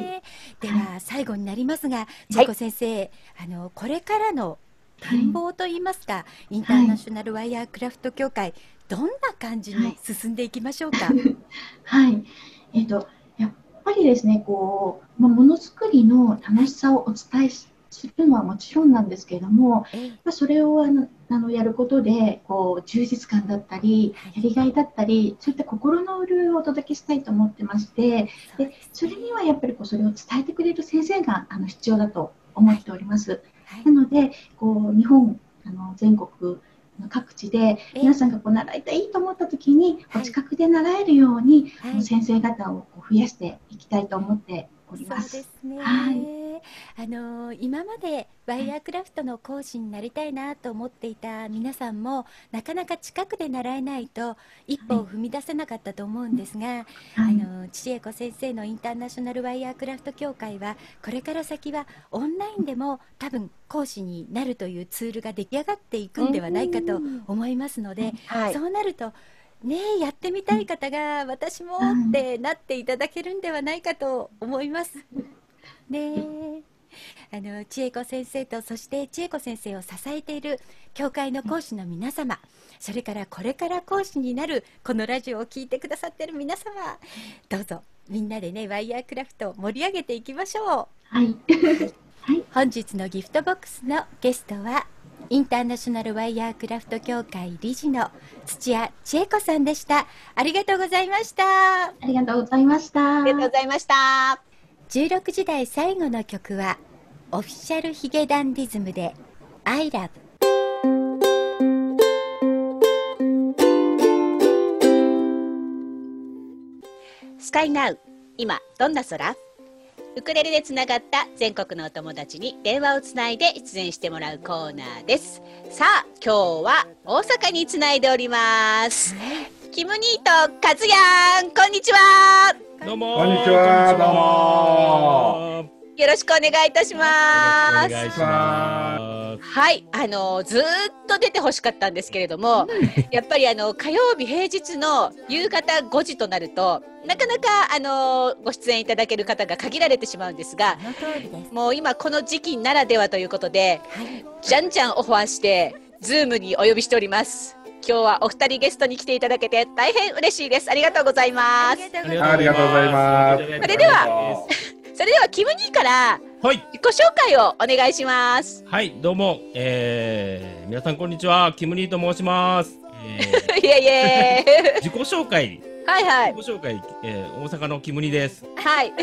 では最後になりますが、千子先生、あのこれからの展望といいますか、はい、インターナショナルワイヤークラフト協会、どんな感じに進んでいきましょうか。はい。えっ、ー、とぱりですねこう、まあ、ものづくりの楽しさをお伝えするのはもちろんなんですけれども、まあ、それをあのあのやることでこう充実感だったりやりがいだったりそういった心の潤いをお届けしたいと思ってましてでそれにはやっぱりこうそれを伝えてくれる先生があの必要だと思っております。なのでこう日本あの全国各地で皆さんがこう習いたいと思った時にお近くで習えるように、はい、先生方を増やしていきたいと思っております。そうですね、はい。あの今までワイヤークラフトの講師になりたいなと思っていた皆さんもなかなか近くで習えないと一歩を踏み出せなかったと思うんですが、はい、あの千恵子先生のインターナショナルワイヤークラフト協会はこれから先はオンラインでも多分講師になるというツールが出来上がっていくんではないかと思いますので、はい、そうなるとねやってみたい方が私もってなっていただけるんではないかと思います。ねあの千恵子先生とそして千恵子先生を支えている教会の講師の皆様それからこれから講師になるこのラジオを聴いてくださっている皆様どうぞみんなでねワイヤークラフトを盛り上げていきましょう。はい、はい、本日のギフトボックスのゲストはインターナショナルワイヤークラフト協会理事の土屋千恵子さんでした。ありがとうございました。ありがとうございました。ありがとうございました。16時台最後の曲はオフィシャルヒゲダンディズムで I love スカイナウ今どんな空？ウクレレでつながった全国のお友達に電話をつないで出演してもらうコーナーです。さあ今日は大阪につないでおります。キムニーとカズヤンこんにちは。どうもこんにちはどうもよろしくお願いいたします。お願いします。はい、あのずっと出てほしかったんですけれども、やっぱりあの火曜日平日の夕方5時となるとなかなかあのご出演いただける方が限られてしまうんですが、もう今この時期ならではということで、はい、じゃんじゃんオファーしてズームにお呼びしております。今日はお二人ゲストに来ていただけて大変嬉しいです。ありがとうございます。ありがとうございます。それでは。それではキム兄からはい。自己紹介をお願いします。はいどうも、えー、皆さんこんにちは。キム兄と申します、えー、いえいえ。自己紹介。はいはい。自己紹介、えー、大阪のキム兄です。はい。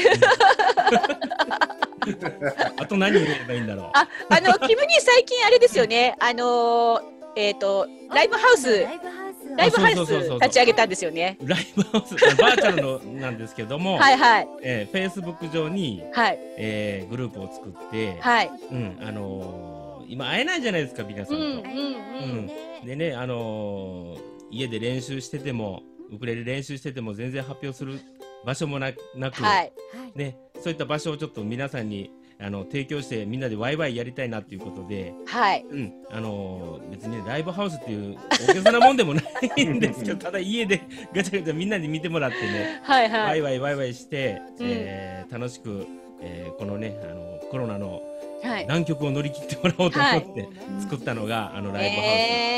あと何言えばいいんだろう。ああのキム兄最近あれですよね。あのー、えっ、ー、とライブハウス。ライブハウスライブハウス立ち上げたんですよね。ライブハウス、バーチャルのなんですけども、はいはい。えー、フェイスブック上に、はい。えー、グループを作って、はい。うん、あのー、今会えないじゃないですか、皆さんと。うん、うん、うん。でね、あのー、家で練習してても、ウクレレ練習してても全然発表する場所もななく、はい。ね、そういった場所をちょっと皆さんにあの提供してみんなでワイワイやりたいなっていうことで、はい、うん、あの別にライブハウスっていう大げさなもんでもないんですけどただ家でガチャガチャみんなで見てもらってね、はいはい、ワイワイワイワイして、うん、えー、楽しく、えー、このねあのコロナの難局を乗り切ってもらおうと思って作ったのが、はい、あのライブハウス。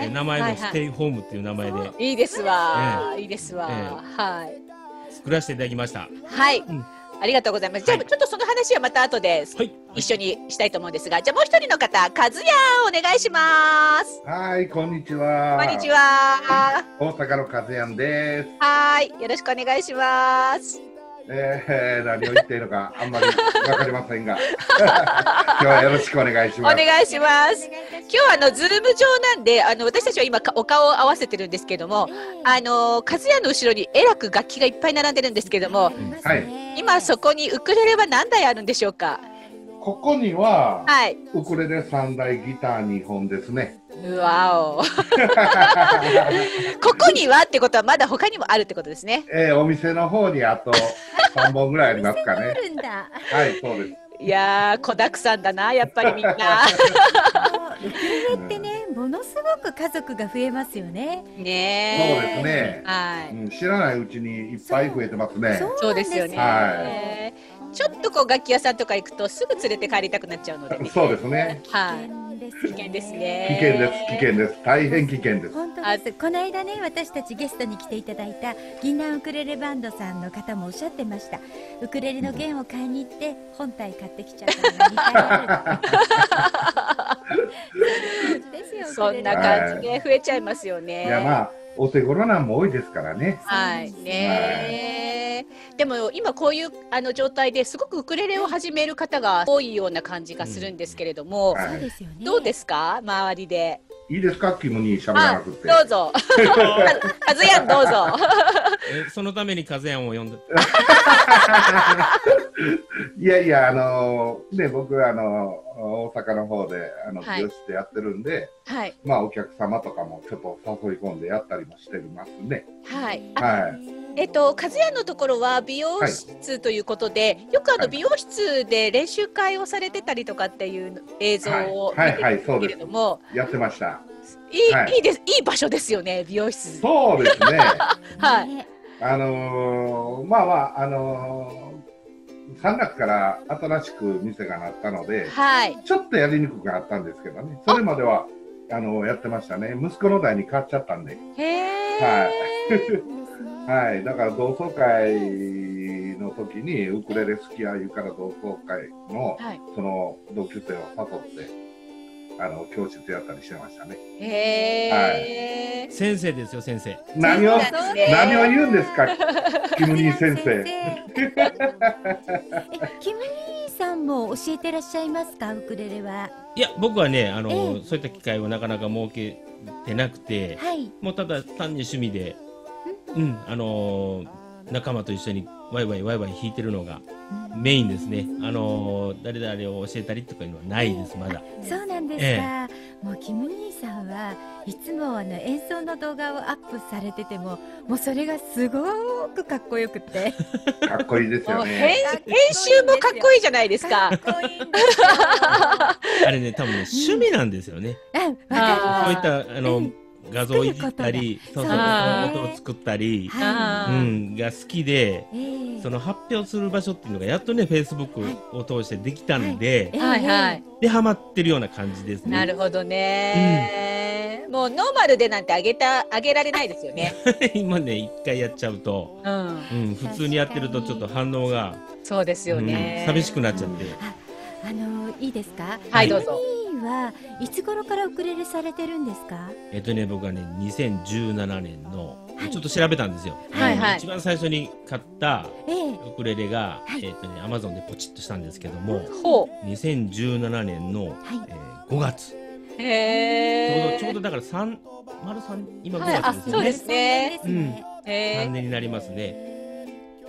えー、名前もステイホームっていう名前で、はいはい、いいですわ、いいですわ、はい。作らせていただきました。はい、うんありがとうございます。じゃあ、ちょっとその話はまた後で、はい、一緒にしたいと思うんですが、じゃあもう一人の方、和也お願いします。はい、こんにちは。こんにちは。大阪の和也です。はい、よろしくお願いします。えー、何を言っているのかあんまりわかりませんが 今日はよろしくお願いします。お願いします。今日はあのズーム上なんであの私たちは今お顔を合わせてるんですけども、あの和也の後ろにえらく楽器がいっぱい並んでるんですけども、はい、今そこにウクレレは何台あるんでしょうか？ここには、はい、ウクレレ3台ギター2本ですね。うわお。ここにはってことはまだ他にもあるってことですね。えー、お店の方にあと3本ぐらいありますかね。はい、そうです。いやー、子だくさんだな、やっぱりみんな。ウクレレってね、ものすごく家族が増えますよね。ねそうですね。はい、うん、知らないうちにいっぱい増えてますね。そうですよね。はい。ちょっとこう楽器屋さんとか行くとすぐ連れて帰りたくなっちゃうので、ね、そうですね。はい。危険ですね。危険です。危険です。大変危険です。本当です。この間ね、私たちゲストに来ていただいた銀杏ウクレレバンドさんの方もおっしゃってました。ウクレレの弦を買いに行って本体買ってきちゃった そんな感じで増えちゃいますよね。いやまあお手頃なんも多いですからね。はいね。でも今こういうあの状態ですごくウクレレを始める方が多いような感じがするんですけれども、うんはい、どうですか？周りで。いいですか？キムに喋らなくて。どうぞ。カズヤンどうぞ。えそのためにカズヤンを呼んで。いやいやあのー、ね僕あの大阪の方であの、美容室でやってるんで、はい、まあお客様とかもちょっと誘い込んでやったりもしてますね。はい。はい。えっと、和也のところは美容室ということで、はい、よくあの美容室で練習会をされてたりとかっていう映像を見てるけれども、やってました。いい、はい、いいです、いい場所ですよね、美容室。そうですね。はい。あのー、まあまあ、あのー、3月から新しく店がなったので、はい、ちょっとやりにくくなったんですけどね、それまではあのやってましたね。息子の代に変わっちゃったんで。へはい。はい、だから同窓会の時にウクレレ好きやいうから同窓会の、はい、その同級生を誘ってあの教室やったりしてましたね。へはい、先生ですよ先生。何を何を言うんですか？キムニー先生。キムニーさんも教えてらっしゃいますか？ウクレレは。いや僕はねあの、そういった機会をなかなか設けてなくて、はい、もうただ単に趣味で。うん、あのー、仲間と一緒にワイワイワイワイ弾いてるのがメインですね。あのー、誰々を教えたりとかいうのはないです、まだ。そうなんですか。ええ、もうキム兄さんはいつもあの演奏の動画をアップされてても、もうそれがすごくかっこよくて。かっこいいですよね。編集もかっこいいじゃないですか。か あれね、多分ね、趣味なんですよね。うん、わかります。そういったあの。うん画像をいじったり、そうそう、音を作ったり、うん、が好きで、その発表する場所っていうのがやっとね、フェイスブックを通してできたんで、はいはい。で、ハマってるような感じですね。なるほどね。もうノーマルでなんてあげた、あげられないですよね。今ね、一回やっちゃうと、うん、普通にやってるとちょっと反応が、そうですよね。寂しくなっちゃって。あのいいですか？はい、どうぞ。はいつ頃からウクレレされてるんですか？えっとね僕はね2017年の、はい、ちょっと調べたんですよ、はいはい、一番最初に買ったウクレレが、えー、えっとねアマゾンでポチッとしたんですけども、ほう。2017年の、はい。えー、5月。へちょうどちょうどだから三丸三今5月ですよね、そうですね、うん、3年になりますね。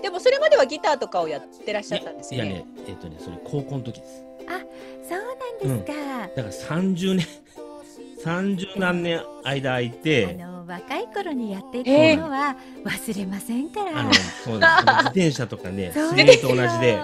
でもそれまではギターとかをやってらっしゃったんですよね。いやね、えっ、ー、とね、それ高校の時です。あ、そうなんですか。うん、だから三十年、三十何年間空いて。あの若い頃にやっていたものは忘れませんから。えー、あの、そうです。自転車とかね、水泳と同じで。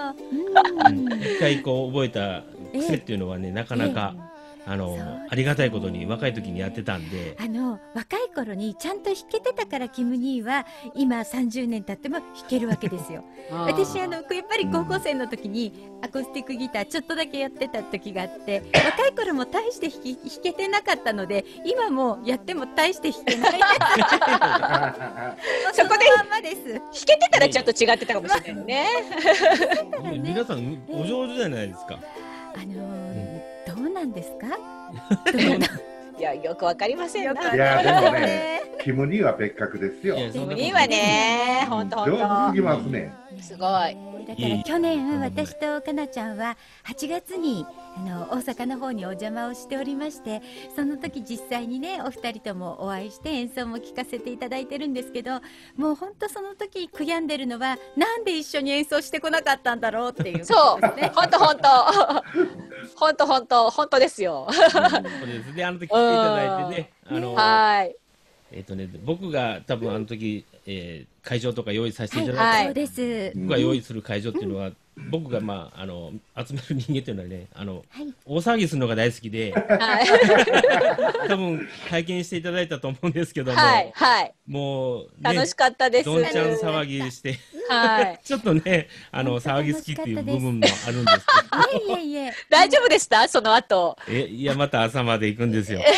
うん、一回こう覚えた癖っていうのはね、なかなか。えーあのありがたいことに若い時にやってたんで。あの若い頃にちゃんと弾けてたからキム兄は今30年経っても弾けるわけですよ。私あのやっぱり高校生の時にアコースティックギターちょっとだけやってた時があって若い頃も大して弾けてなかったので今もやっても大して弾けない。そこで。まです弾けてたらちょっと違ってたかもしれないね。皆さんお上手じゃないですか。あのーなんですか？いやよくわかりませんいやでもねキムニーは別格ですよ。キムニーはね本当上手すぎますねすごい。だから去年私とかなちゃんは8月にあの大阪の方にお邪魔をしておりましてその時実際にねお二人ともお会いして演奏も聴かせていただいてるんですけどもう本当その時悔やんでるのはなんで一緒に演奏してこなかったんだろうっていう、ね、そう。本当本当本当本当本当ですよ。そうですね。あの時来ていただいてね。あのはい。えっ、ー、とね僕が多分あの時、えー、会場とか用意させていただいて、はい、そうです。僕が用意する会場っていうのは、僕が、まあ、あの集める人間っていうのはねあの、はい、大騒ぎするのが大好きで、はい、多分体験していただいたと思うんですけども、はいはい、もう、ね、楽しかったです。どんちゃん騒ぎして、はい、ちょっとねあの騒ぎ好きっていう部分もあるんですけど。いえいえ。大丈夫でした？その後。えいやまた朝まで行くんですよ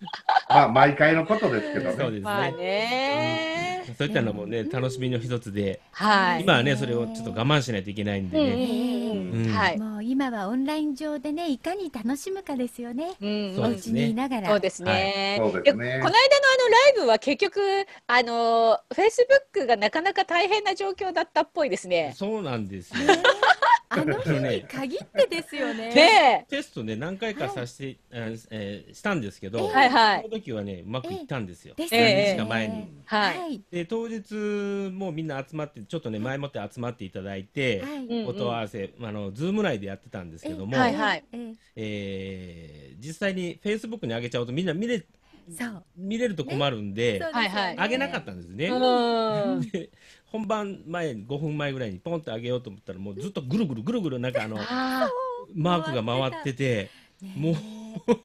まあ毎回のことですけどね。そうですね。まあね、うん、そういったのもね楽しみの一つで、はい、今はねそれをちょっと我慢しないといけないんでね。はい。もう今はオンライン上でねいかに楽しむかですよね。うん、お家にいながら。そうですね。はい、そうですね。この間のあのライブは結局あのフェイスブックがなかなか大変な状況だったっぽいですね。そうなんですよ。あの日に限ってですよね。ねテストね何回かさせて、はい、えー、したんですけど、はいはい、その時はねうまくいったんですよ。えー、何日か前に。えー、はい。で当日もみんな集まってちょっとね前もって集まっていただいて、はい、音合わせ、あのズーム内でやってたんですけども、はいはい、えー、実際にフェイスブックに上げちゃうとみんな見れそう。見れると困るんで、ね。上げなかったんですね。で本番前5分前ぐらいにポンって上げようと思ったらもうずっとぐるぐるぐるぐるなんかあのマークが回っててもう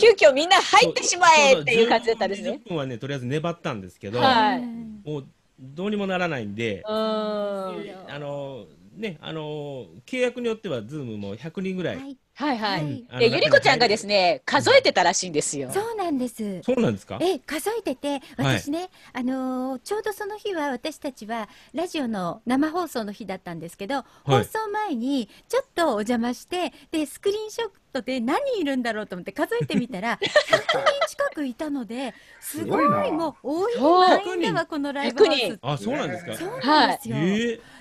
急遽みんな入ってしまえっていう感じだったんですね。10分はねとりあえず粘ったんですけど、はい、もうどうにもならないんで、あのねあの契約によってはズームも100人ぐらい、はいはいはい。で、ゆりこちゃんがですね、数えてたらしいんですよ。そうなんです。そうなんですか？え、数えてて、私ね、はい、あのー、ちょうどその日は私たちはラジオの生放送の日だったんですけど、はい、放送前にちょっとお邪魔して、で、スクリーンショットで何人いるんだろうと思って数えてみたら、100人近くいたので、すごいもう多い満員だわ、このライブハウス。あ、そうなんですか？そうなんですよ。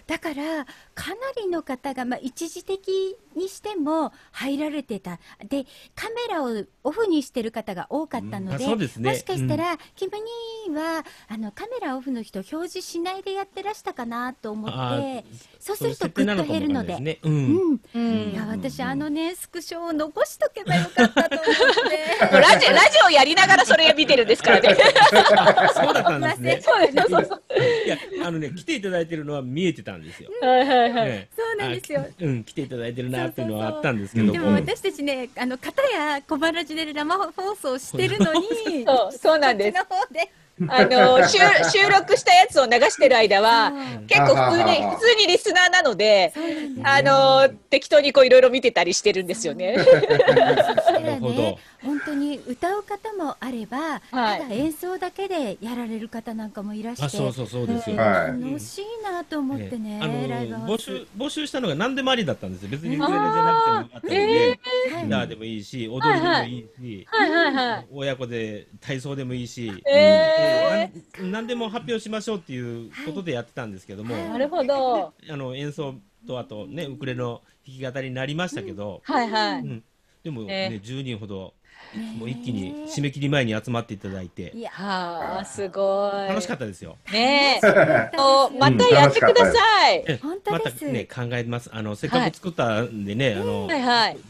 だからかなりの方が、まあ、一時的にしても入られてた。でカメラをオフにしてる方が多かったのでうんでね、もしかしたら、うん、キムニーはあのカメラオフの人表示しないでやってらしたかなと思ってそうするとぐっと減るので、ね、うん、うん、いや私あのねスクショを残しとけばよかったと思って。ラジラジオやりながらそれ見てるんですからね。そうだったんですね。そうです。そうそういやあのね来ていただいてるのは見えてたんですよ。はいはいはい。そうなんですよ。うん、来ていただいてるなっていうのはあったんですけどでも私たちね、あの、片や小腹ジで生放送してるのに、そう、そうなんです。あの収収録したやつを流してる間は結構普通に普通にリスナーなので、あの適当にこういろいろ見てたりしてるんですよね。なるほど。本当に歌う方もあれば、はい、ただ演奏だけでやられる方なんかもいらして、そうそうそうですよ。楽しいなと思ってね、ライブ募集募集したのが何でもありだったんですよ。別にウクレレじゃなくても。あったので、ギターでもいいし、踊りでもいいし、はいはいはい、親子で体操でもいいし、えー、何でも発表しましょうっていうことでやってたんですけども、なるほど。あの演奏とあとねウクレレの弾き語りになりましたけど、はいはい。でもね、10人ほどもう一気に締め切り前に集まっていただいて。いやー、すごい。楽しかったですよ。ねお またやってください。またね、考えます。あの、せっかく作ったんでね、あの、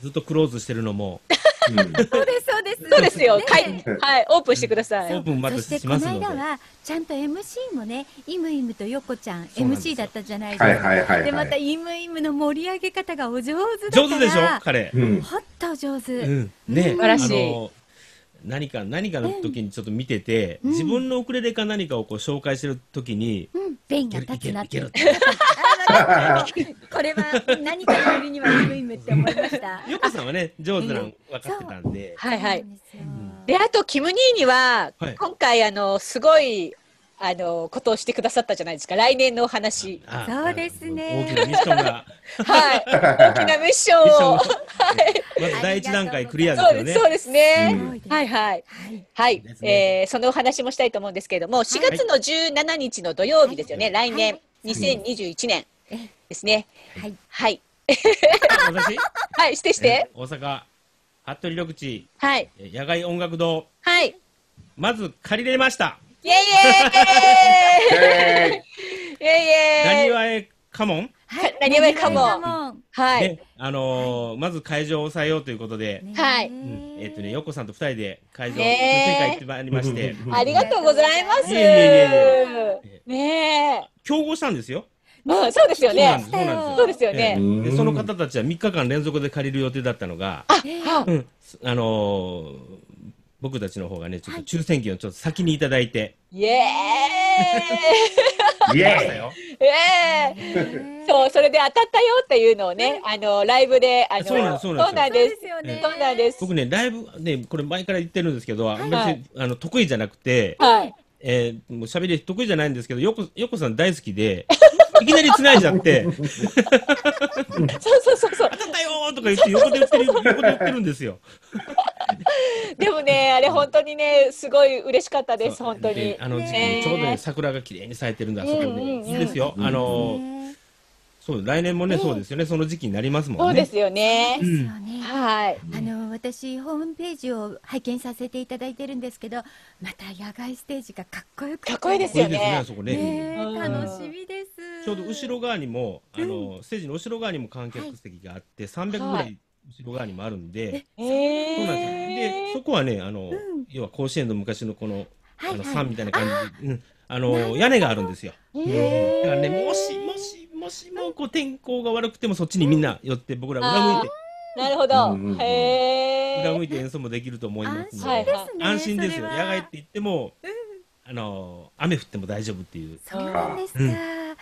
ずっとクローズしてるのも。そうです、そうです。そうですよ。はい、はい、オープンしてください。オープンまたしますので。この間は、ちゃんと MC もね、イムイムとヨコちゃん、MC だったじゃないですか。で、またイムイムの盛り上げ方がお上手だ上手でしょ彼。ほっと上手。ね、素晴らしい。何か何かの時にちょっと見てて、うん、自分のウクレレか何かをこう紹介してる時に、うん、弁が立つなって これは何かよりにはイムイって思いました。ヨコさんはね上手なの分かってたんで、はいはい。であとキム兄には、はい、今回あのすごいあのことをしてくださったじゃないですか来年のお話そうですね大きなミッションがはい。大きなミッションを。はい。まず第一段階クリアですよね。そうですね。はいはい。はい。えそのお話もしたいと思うんですけれども、4月の17日の土曜日ですよね。来年2021年ですね。はい。はい。私？はい、してして。大阪、服部緑地。はい。野外音楽堂。はい。まず借りれました。イェイイェイイェイイェイなにわえカモンはい、なにわえカモン。はい。あのまず会場を抑えようということで、はい。えっとね、よこさんと二人で会場、通天会行ってまいりまして。ありがとうございます。ねえ。競合したんですよ。まあ、そうですよね。そうなんですよ。そうですよね。で、その方たちは3日間連続で借りる予定だったのが、あ、うん、あの僕たちの方がね、ちょっと抽選券をちょっと先にいただいて。イエーイ。イエーイ。そう、それで当たったよっていうのをね、あの、ライブで、あの、そうなんです、そうなんです。そうなんです。僕ね、ライブ、ね、これ前から言ってるんですけど、あんまり、あの、得意じゃなくて、はい。えー、もう喋り得意じゃないんですけど、よこ、よこさん大好きで、いきなり繋いじゃって。そうそうそうそう。当たったよとか言って横で言ってる、横で言ってるんですよ。でもね、あれ本当にね、すごい嬉しかったです、本当に。あの時期、ちょうどね、桜が綺麗に咲いてるんだ、そこね。いいですよ。あのそう来年もね、そうですよねその時期になりますもんね。そうですよね。はい。あの私ホームページを拝見させていただいてるんですけど、また野外ステージがかっこよくかっこいいですよね。そこね。楽しみです。ちょうど後ろ側にもあのステージの後ろ側にも観客席があって300ぐらい後ろ側にもあるんで、そうなんですよ。でそこはねあの要は甲子園の昔のこのあの山みたいな感じで、あの屋根があるんですよ。だからねもしもしもしもこう天候が悪くてもそっちにみんな寄って僕ら裏向いて。なるほど。へえ。裏向いて演奏もできると思いますので。安心ですよ。野外って言っても、あの雨降っても大丈夫っていう。そうなんですか。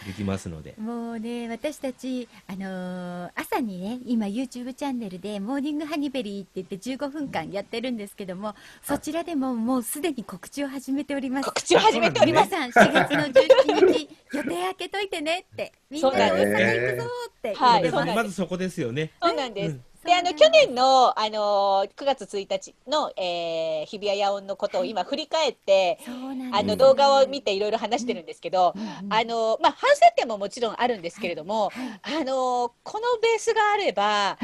できますので。もうね、私たち、あのー、朝にね、今 YouTube チャンネルでモーニングハニベリーって言って15分間やってるんですけども、そちらでももうすでに告知を始めております。告知を始めております。皆さん、4月の17日、予定開けといてねって、みんなで大阪行くぞって。はい、まずそこですよね。そうなんです。で、あの、去年の、あの、9月1日の、えー、日比谷野音のことを今振り返って、あの、動画を見ていろいろ話してるんですけど、あの、まあ、反省点ももちろんあるんですけれども、あの、このベースがあれば、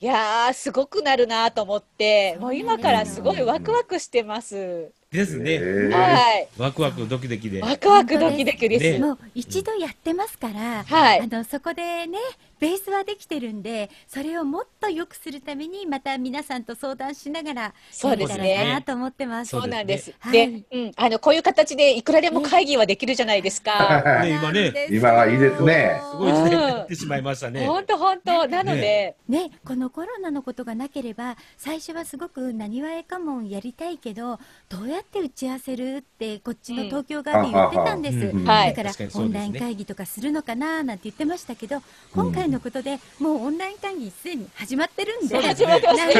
いやすごくなるなと思って、もう今からすごいワクワクしてます。ですね。はい。ワクワクドキドキで。ワクワクドキドキです。もう一度やってますから、はい。あのそこでね、ベースはできてるんで、それをもっと良くするためにまた皆さんと相談しながらそうですね。なと思ってます。そうなんです。で、うん、あのこういう形でいくらでも会議はできるじゃないですか。ね今ね、今はいいですね。すごい時代になってしまいましたね。本当本当。なので、ね、このコロナのことがなければ最初はすごくなにわえかもんやりたいけど、どうやって打ち合わせるってこっちの東京側で言ってたんです、うん、だからオンライン会議とかするのかななんて言ってましたけど、今回のことでもうオンライン会議すでに始まってるんで、始まってますね。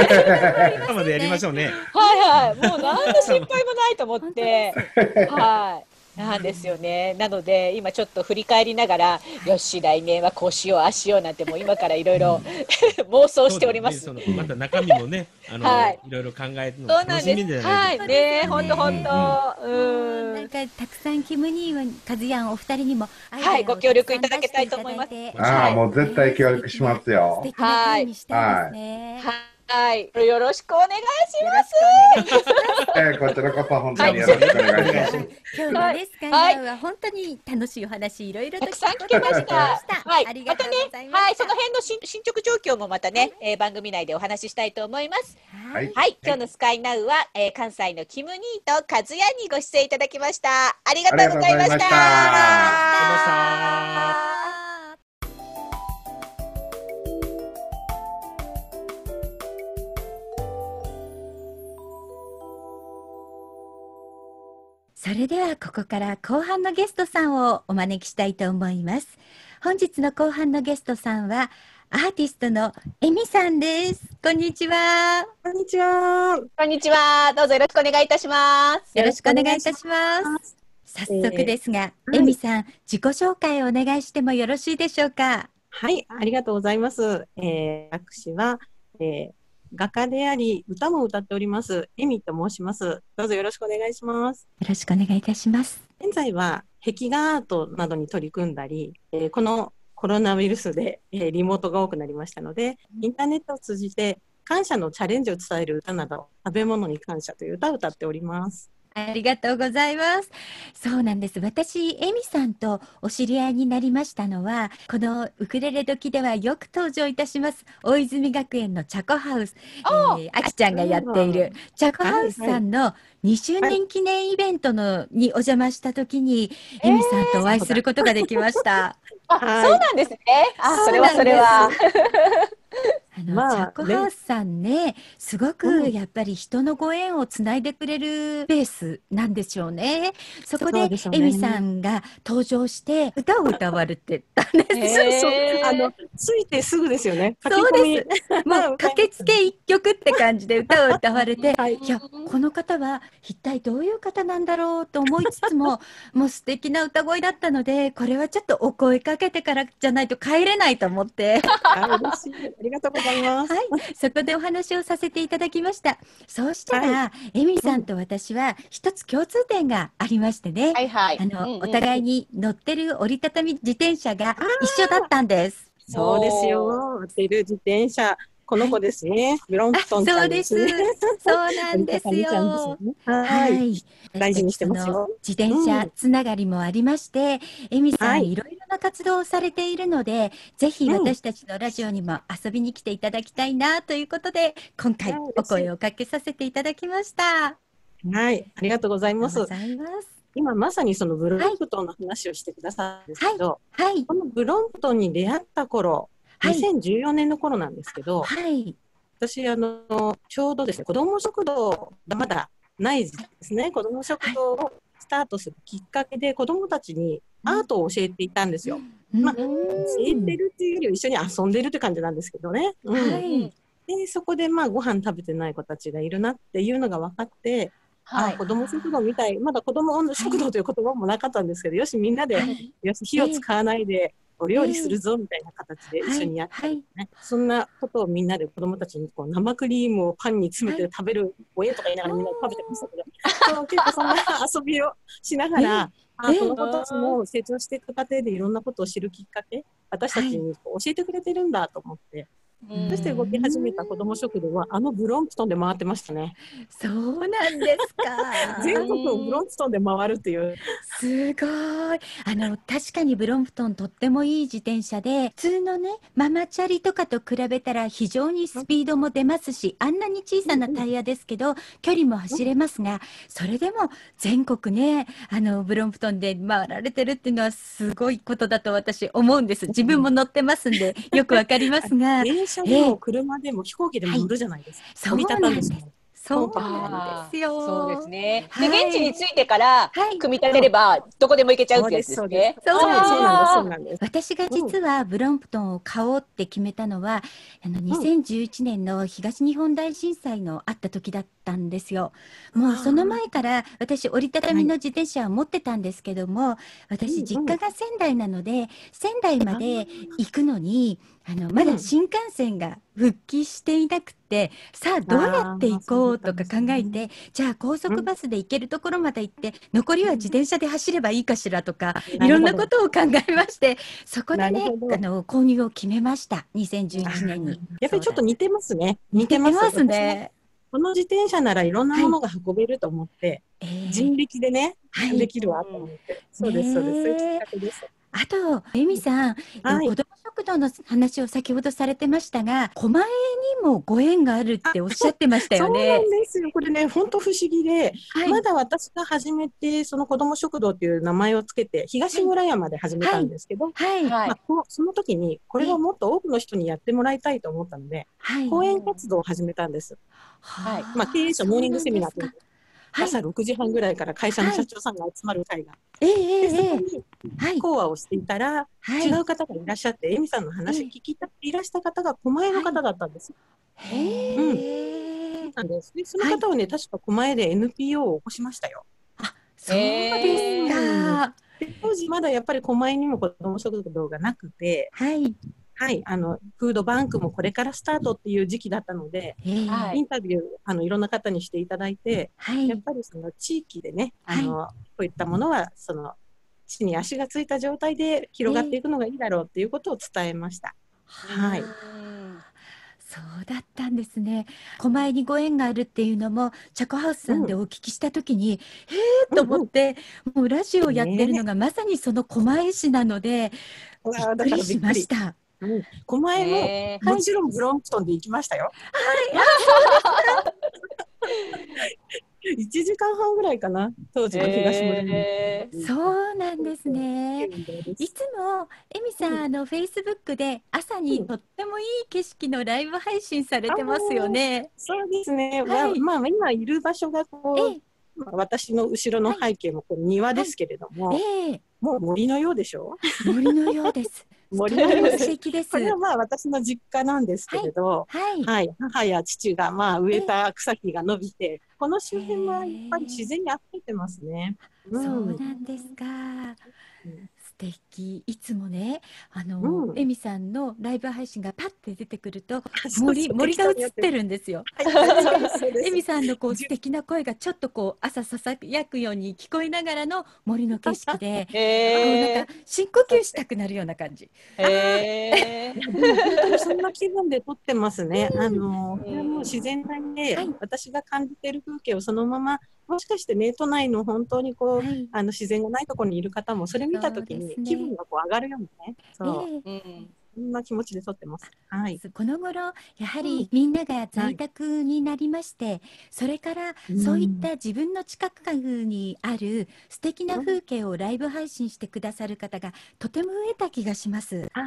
までやりましょうね。はいはい、もう何の心配もないと思って、はい。なんですよね。なので、今ちょっと振り返りながら、よし、来年はこうしよう、ああしようなんて、もう今からいろいろ妄想しております。ね、また中身もね、あの、はい、いろいろ考えるの楽しみじゃないですか。はい、ね、本当本当、うん、なんかたくさんキムニーカズヤンお二人にも、はい、ご協力いただきたいと思います。ああ、もう絶対協力しますよ。はい。はいはい、よろしくお願いします。えー、こちらこそ本当によろしくお願いします。今日のレスカンダーは本当に楽しいお話いろいろたくさん聞けました。はい、またね、はい、その辺の進捗状況もまたね、えー、番組内でお話ししたいと思います。はい、はい、今日のスカイナウは、えー、関西のキムニーとカズヤにご出演いただきました。ありがとうございました。それではここから後半のゲストさんをお招きしたいと思います。本日の後半のゲストさんは、アーティストのエミさんです。こんにちは。こんにちは。こんにちは。どうぞよろしくお願いいたします。よろしくお願いいたします。早速ですが、えー、エミさん、自己紹介をお願いしてもよろしいでしょうか？はい、ありがとうございます。えー、私は、えー、画家であり、歌も歌っております、エミと申します。どうぞよろしくお願いします。よろしくお願いいたします。現在は壁画アートなどに取り組んだり、えー、このコロナウイルスで、えー、リモートが多くなりましたので、インターネットを通じて感謝のチャレンジを伝える歌など、食べ物に感謝という歌を歌っております。ありがとうございます。そうなんです。私、エミさんとお知り合いになりましたのは、このウクレレ時ではよく登場いたします、大泉学園のチャコハウス、えー、あきちゃんがやっている、チャコハウスさんの2周年記念イベントのにお邪魔した時に、エミさんとお会いすることができました。あ、そうなんですね。あ、それはそれは。あの、まあ、チャコハウスさんね、すごくやっぱり人のご縁をつないでくれるベースなんでしょうね。そこで、エミさんが登場して歌を歌われてたんです。そうあの、ついてすぐですよね。そうです。もう駆けつけ一曲って感じで歌を歌われて、はい、いや、この方は一体どういう方なんだろうと思いつつも、もう素敵な歌声だったので、これはちょっとお声かけてからじゃないと帰れないと思って。ありがとうございます。はい、そこでお話をさせていただきました。そうしたら、はい、エミさんと私は一つ共通点がありましてね。はいはい。あの、うんうん、お互いに乗ってる折りたたみ自転車が一緒だったんです。そうですよ。乗ってる自転車。この子ですね。はい、ブロンプトンそうです。そうなんですよ。はい。大事にしてますよ。自転車つながりもありまして、えみさん、いろいろな活動をされているので、ぜひ私たちのラジオにも遊びに来ていただきたいなということで、今回お声をかけさせていただきました。はい、ありがとうございます。今まさにそのブロンプトンの話をしてくださるんですけど、はい、このブロンプトンに出会った頃、2014年の頃なんですけど、はい、私あの、ちょうどですね、子ども食堂がまだないですね、子ども食堂をスタートするきっかけで、子どもたちにアートを教えていたんですよ。うん、まあ、教えてるっていうよりは一緒に遊んでるって感じなんですけどね。うん、はい、でそこでまあご飯食べてない子たちがいるなっていうのが分かって、はい、あ子供食堂みたい、まだ子供食堂という言葉もなかったんですけど、よし、みんなで、はい、よし、火を使わないで、お料理するぞみたいな形で一緒にやってね、はい、そんなことをみんなで子供たちにこう生クリームをパンに詰めて食べる親とか言いながらみんな食べてましたけど、結構そんな遊びをしながら、あ子たちも成長していく過程でいろんなことを知るきっかけ私たちに教えてくれてるんだと思って、そして動き始めた子ども食堂はあのブロンプトンで回ってましたね。そうなんですか。全国をブロンプトンで回るっていう。すごい。あの確かにブロンプトンとってもいい自転車で、普通のねママチャリとかと比べたら非常にスピードも出ますし、あんなに小さなタイヤですけど、距離も走れますが、それでも全国ねあのブロンプトンで回られてるっていうのはすごいことだと私思うんです。自分も乗ってますんでよくわかりますが。車でも車でも飛行機でも乗るじゃないですか。そうなんです。そうなんですよ。そうですね。で、現地に着いてから、組み立てれば、どこでも行けちゃうってやつですね。そうなんです。私が実はブロンプトンを買おうって決めたのは、あの、2011年の東日本大震災のあった時だったんですよ。もうその前から私折りたたみの自転車を持ってたんですけども、私実家が仙台なので、仙台まで行くのに、あのまだ新幹線が復帰していなくて、さあどうやって行こうとか考えて、じゃあ高速バスで行けるところまで行って、残りは自転車で走ればいいかしらとか、いろんなことを考えまして、そこでね、あの購入を決めました、2011年に。やっぱりちょっと似てますね。似てますね。この自転車ならいろんなものが運べると思って、人力でね、できるわと思って。そうです、そうです。そういうきっかけです。あと、エミさん、はい、子ども食堂の話を先ほどされてましたが、狛江にもご縁があるっておっしゃってましたよね。そうなんですよ。これね、本当不思議で、はい、まだ私が始めて、その子ども食堂っていう名前をつけて、東村山で始めたんですけど、はい。はい、まあ、その時に、これをもっと多くの人にやってもらいたいと思ったので、はい、講演活動を始めたんです。はい。まあ、経営者モーニングセミナーという朝6時半ぐらいから会社の社長さんが集まる会が。えええそこに講話をしていたら、違う方がいらっしゃって、エミさんの話聞きたくいらした方が狛江の方だったんです。へえ、うん。なんです。で、その方はね、確か狛江で NPO を起こしましたよ。あ、そうですか。当時まだやっぱり狛江にも子ども食堂がなくて、はい。はい、あのフードバンクもこれからスタートっていう時期だったので、はい、インタビューあのいろんな方にしていただいて、はい、やっぱりその地域でね、あの、こういったものはその地に足がついた状態で広がっていくのがいいだろうっていうことを伝えました。はい。そうだったんですね。狛江にご縁があるっていうのも、チャコハウスさんでお聞きしたときに、うん、へえと思って、うんうん、もうラジオやってるのがまさにその狛江市なので、びっくりしました。うん、狛江も、もちろんブロンプトンで行きましたよ。はい。1時間半ぐらいかな当時の東村に、えー、そうなんですね。いつもえみさん、うん、あのフェイスブックで朝にとってもいい景色のライブ配信されてますよね、そうですね、はい、まあ、まあ、今いる場所がこう、私の後ろの背景もこれ庭ですけれども、はいえ。ー、もう森のようでしょ？森のようです森の素敵です。これはまあ私の実家なんですけれど、はい、はい、母や父がまあ植えた草木が伸びて、この周辺はやっぱり自然に溢れてますね。そうなんですか。うん敵。いつもねあの、うん、エミさんのライブ配信がパッて出てくると森森が映ってるんですよ。エミさんのこう素敵な声がちょっとこう朝ささやくように聞こえながらの森の景色で、えー、なんか深呼吸したくなるような感じ。えー、そんな気分で撮ってますね。あの、これはもう自然体で、はい、私が感じている風景をそのままもしかしてね都内の本当にこう、はい、あの自然がないところにいる方もそれ見た時に気分がこう上がるようなね。そう、えー、そんな気持ちで撮ってます。はい。この頃やはりみんなが在宅になりまして、はい、それからそういった自分の近くにある素敵な風景をライブ配信してくださる方がとても増えた気がします。あ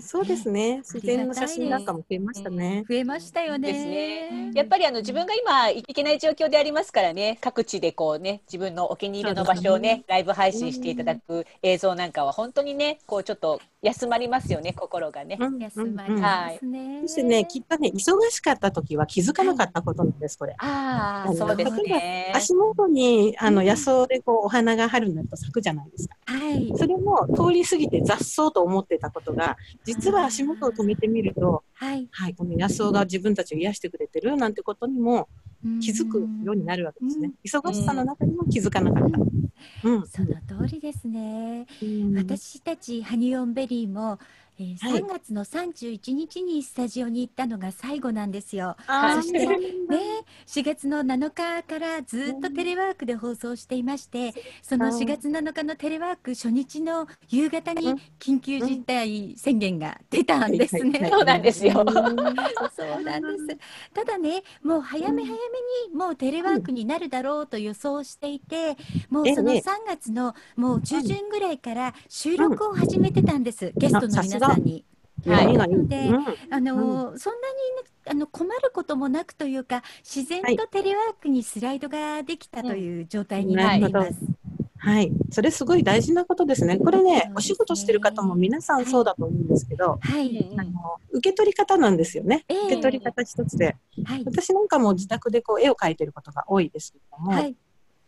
そうですね。自然の写真なんかも増えましたね。増えましたよね。ですね。やっぱりあの自分が今行けない状況でありますからね、各地でこうね自分のお気に入りの場所をね、ねライブ配信していただく映像なんかは本当にねこうちょっと休まりますよね心がね。休まりますね。そしてねきっとね忙しかった時は気づかなかったことなんですこれ。ああそうですね。足元にあの野草でこうお花が春になると咲くじゃないですか。はい。それも通り過ぎて雑草と思ってたことが実は足元を止めてみると、はい、はい、この野草が自分たちを癒してくれてるなんてことにも気づくようになるわけですね。忙しさの中にも気づかなかった。うん、その通りですね。私たちハニーオンベリーもえー、3月の31日にスタジオに行ったのが最後なんですよ。そして、ね、4月の7日からずっとテレワークで放送していまして、その4月7日のテレワーク初日の夕方に緊急事態宣言が出たんですね。そうなんですよ。そうなんです。ただね、もう早め早めにもうテレワークになるだろうと予想していて、もうその3月のもう中旬ぐらいから収録を始めてたんです、ゲストの皆さんに。あの、うん、そんなに、あの困ることもなくというか自然とテレワークにスライドができたという状態になっています。はい、それすごい大事なことですね。これね、お仕事してる方も皆さんそうだと思うんですけど、はい、あの受け取り方なんですよね。えー、受け取り方一つで、はい、私なんかも自宅でこう絵を描いてることが多いですけども、はい、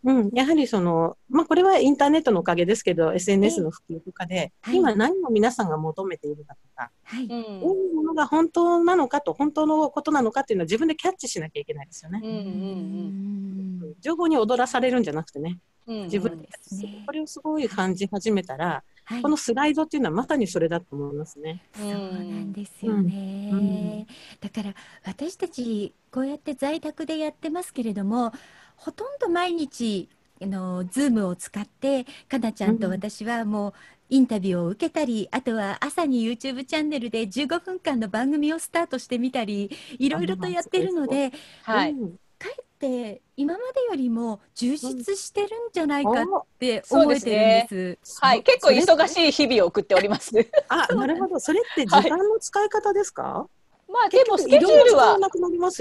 うん、やはりその、まあ、これはインターネットのおかげですけど、SNS の普及とかで、はい、今何を皆さんが求めているかとか、はい、どういうものが本当なのかと、本当のことなのかっていうのは自分でキャッチしなきゃいけないですよね。うんうんうん、情報に踊らされるんじゃなくてね、自分で、ね、これをすごい感じ始めたら、はい、このスライドっていうのはまさにそれだと思いますね。そうなんですよね、うんうん、だから私たちこうやって在宅でやってますけれどもほとんど毎日あのズームを使ってかなちゃんと私はもうインタビューを受けたり、あとは朝に YouTube チャンネルで15分間の番組をスタートしてみたりいろいろとやってるので、はい、かえって今までよりも充実してるんじゃないかって思えてるんです。ですね、はい、結構忙しい日々を送っております。あ、なるほど。それって時間の使い方ですか？はいまあでもスケジュールは、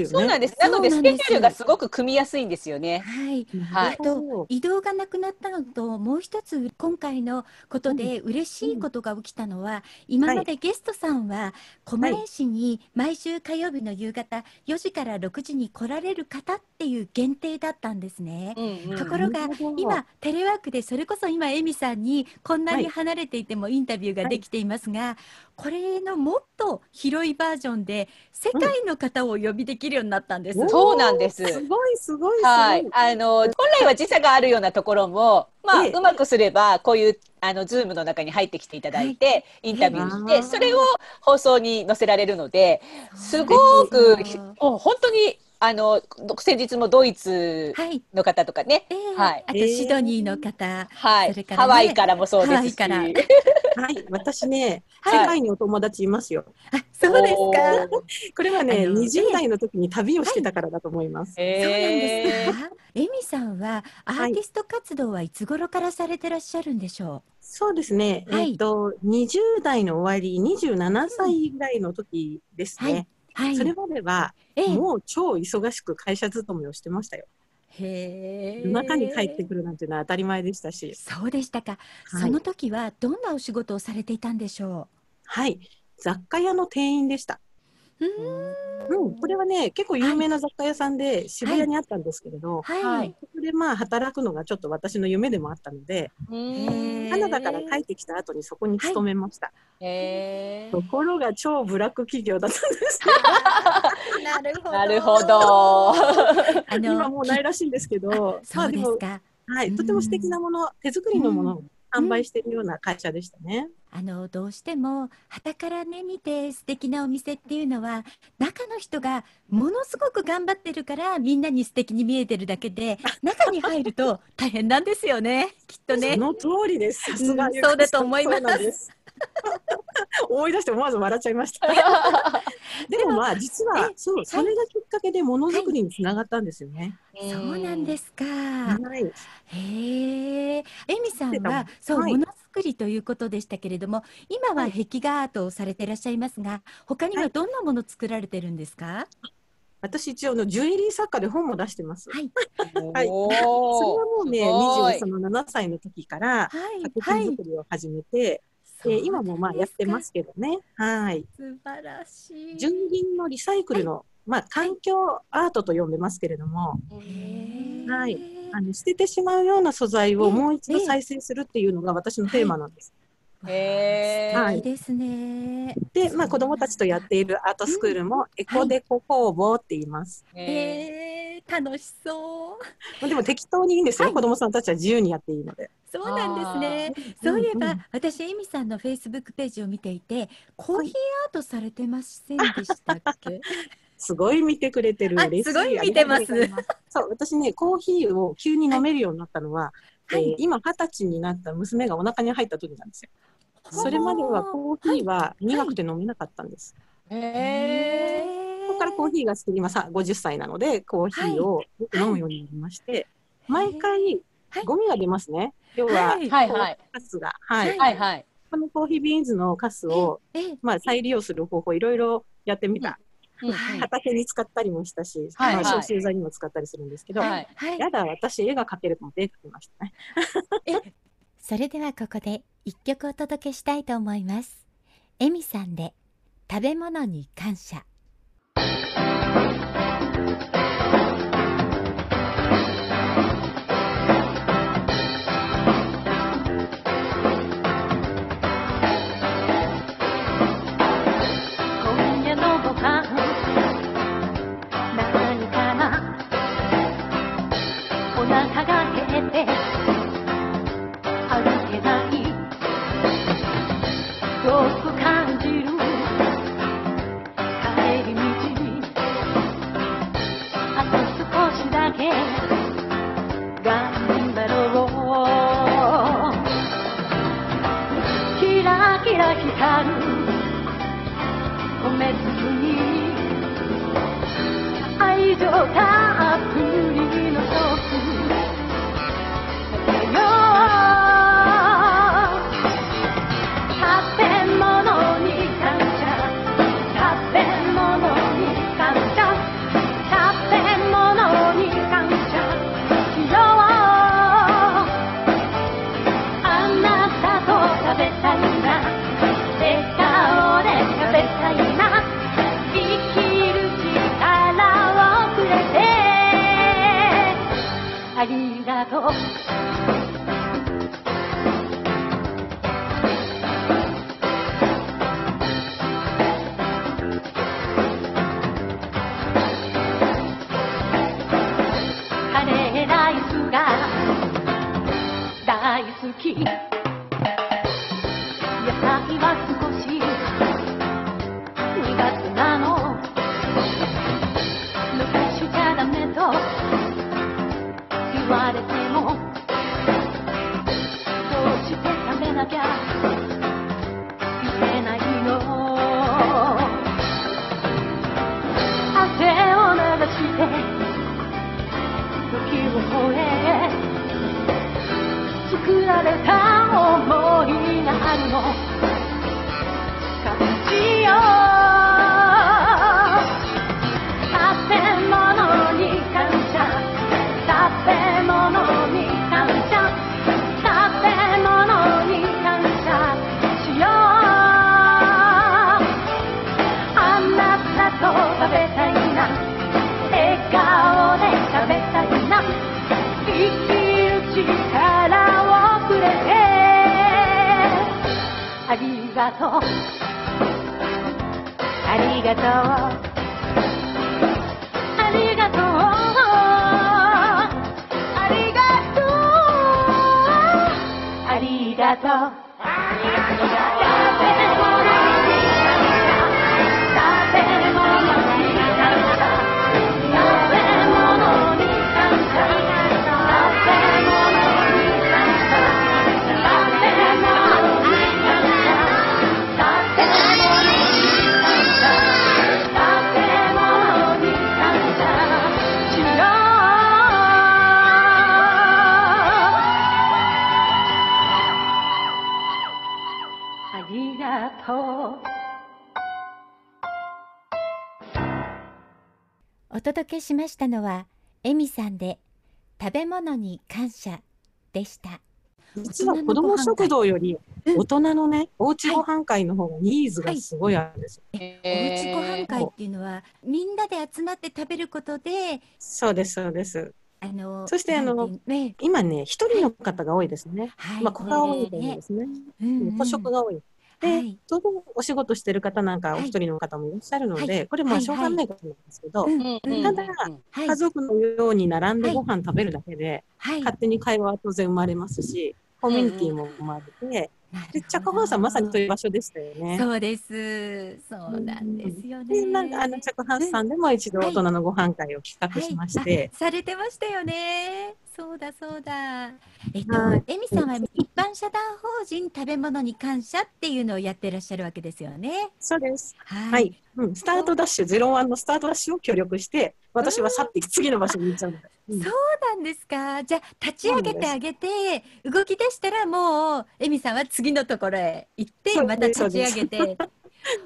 そうなんです。なのでスケジュールがすごく組みやすいんですよね。はい。はい。と移動がなくなったのともう一つ今回のことで嬉しいことが起きたのは、今までゲストさんは狛江市に毎週火曜日の夕方4時から6時に来られる方っていう限定だったんですね。ところが今テレワークでそれこそ今エミさんにこんなに離れていてもインタビューができていますが、これのもっと広いバージョンで世界の方をお呼びできるようになったんです。うん、そうなんです。すごいすごいはい。あの本来は時差があるようなところも、まあ、うまくすればこういうあのズームの中に入ってきていただいて、はい、インタビューして、それを放送に載せられるので、すごくもう本当にあの先日もドイツの方とかね、はい、あとシドニーの方、はい、それから、ハワイからもそうですし、はい、私ね、世界にお友達いますよ。あ、そうですか？これはね、二十代の時に旅をしてたからだと思います。そうなんですか。エミさんはアーティスト活動はいつ頃からされてらっしゃるんでしょう？そうですね。えっと二十代の終わり、二十七歳ぐらいの時ですね。はい、それまでは、ええ、もう超忙しく会社勤めをしてましたよ。へ夜中に帰ってくるなんていうのは当たり前でしたし。そうでしたか。はい、その時はどんなお仕事をされていたんでしょう？はい、雑貨屋の店員でした。うん、これはね、結構有名な雑貨屋さんで渋谷にあったんですけれど、はい、はい、そこでまあ働くのがちょっと私の夢でもあったので、カナダから帰ってきた後にそこに勤めました。はい、ところが超ブラック企業だったんです。なるほど。なるほど。今もうないらしいんですけど、そうですか。はい、とても素敵なもの、手作りのものを販売しているような会社でしたね。あのどうしても旗からね見て素敵なお店っていうのは中の人がものすごく頑張ってるからみんなに素敵に見えてるだけで 中に入ると大変なんですよねきっとね。その通りです。さすが、うん、そうだと思います。思い出して思わず笑っちゃいました。でもまあ実はそうそれがきっかけでものづくりにつながったんですよね。はい、そうなんですか。はい、へえ。えみさんはそう、はい、ものづくりということでしたけれども、今は壁画アートをされていらっしゃいますが、他にはどんなもの作られてるんですか？私一応のジュエリー作家で本も出してます。はい。はい。それはもうね、二十その七歳の時から作品作りを始めて、えー、今もまあやってますけどね。はい。素晴らしい。純銀のリサイクルの、はい、まあ環境アートと呼んでますけれども、はい。あの捨ててしまうような素材をもう一度再生するっていうのが私のテーマなんです。へえ、はい、いいですね。で、まあ子供たちとやっているアートスクールもエコデコ工房って言います。へえ、楽しそう。でも適当にいいんですよ、はい、子供さんたちは自由にやっていいので。そうなんですね。そういえば、うんうん、私エミさんのフェイスブックページを見ていて、コーヒーアートされてませんでしたっけ？すごい見てくれてる。すごい見てます。そう、私ね、コーヒーを急に飲めるようになったのは、はい、えー、今二十歳になった娘がお腹に入った時なんですよ。それまではコーヒーは苦くて飲めなかったんです。へ、はい、えー。そこからコーヒーが好きで今さ50歳なのでコーヒーをよく飲むようになりまして、毎回ゴミが出ますね。要は、はい。はい、カスが、はい、はい。はい。このコーヒービーンズのカスを、まあ、再利用する方法いろいろやってみた。うん、畑に使ったりもしたし、はい、まあ、消臭剤にも使ったりするんですけど、はい、やだ、私絵が描けると思って絵描きましたね。それではここで一曲お届けしたいと思います。エミさんで食べ物に感謝。れてしましたのはエミさんで食べ物に感謝でした実は子ども食堂より大人のね、おうちご飯会の方がニーズがすごいあるんですよ。おうちご飯会っていうのはみんなで集まって食べることでそうですそうです。あのそしてあのね今ね一人の方が多いですね。はいまあ子が多いですね。うんうん個食が多い。で、はい。当然お仕事してる方なんかお一人の方もいらっしゃるので、はい。これもしょうがないことなんですけど、うんうんただはい。家族のように並んでご飯食べるだけで、はい。勝手に会話は当然生まれますし、コミュニティも生まれて、で、チャコハウスはまさにそういう場所でしたよね。そうです。そうなんですよね。で、なんかあのチャコハウスさんでも一度大人のご飯会を企画しまして、はいあされてましたよねそうだそうだ。えっと、はい。エミさんは一般社団法人食べ物に感謝っていうのをやってらっしゃるわけですよね。そうです。はい、はい、うん、スタートダッシュゼロワンのスタートダッシュを協力して、私は去って次の場所に行っちゃうんだ。うん。そうなんですか。じゃあ立ち上げてあげて動き出したらもうエミさんは次のところへ行ってまた立ち上げて。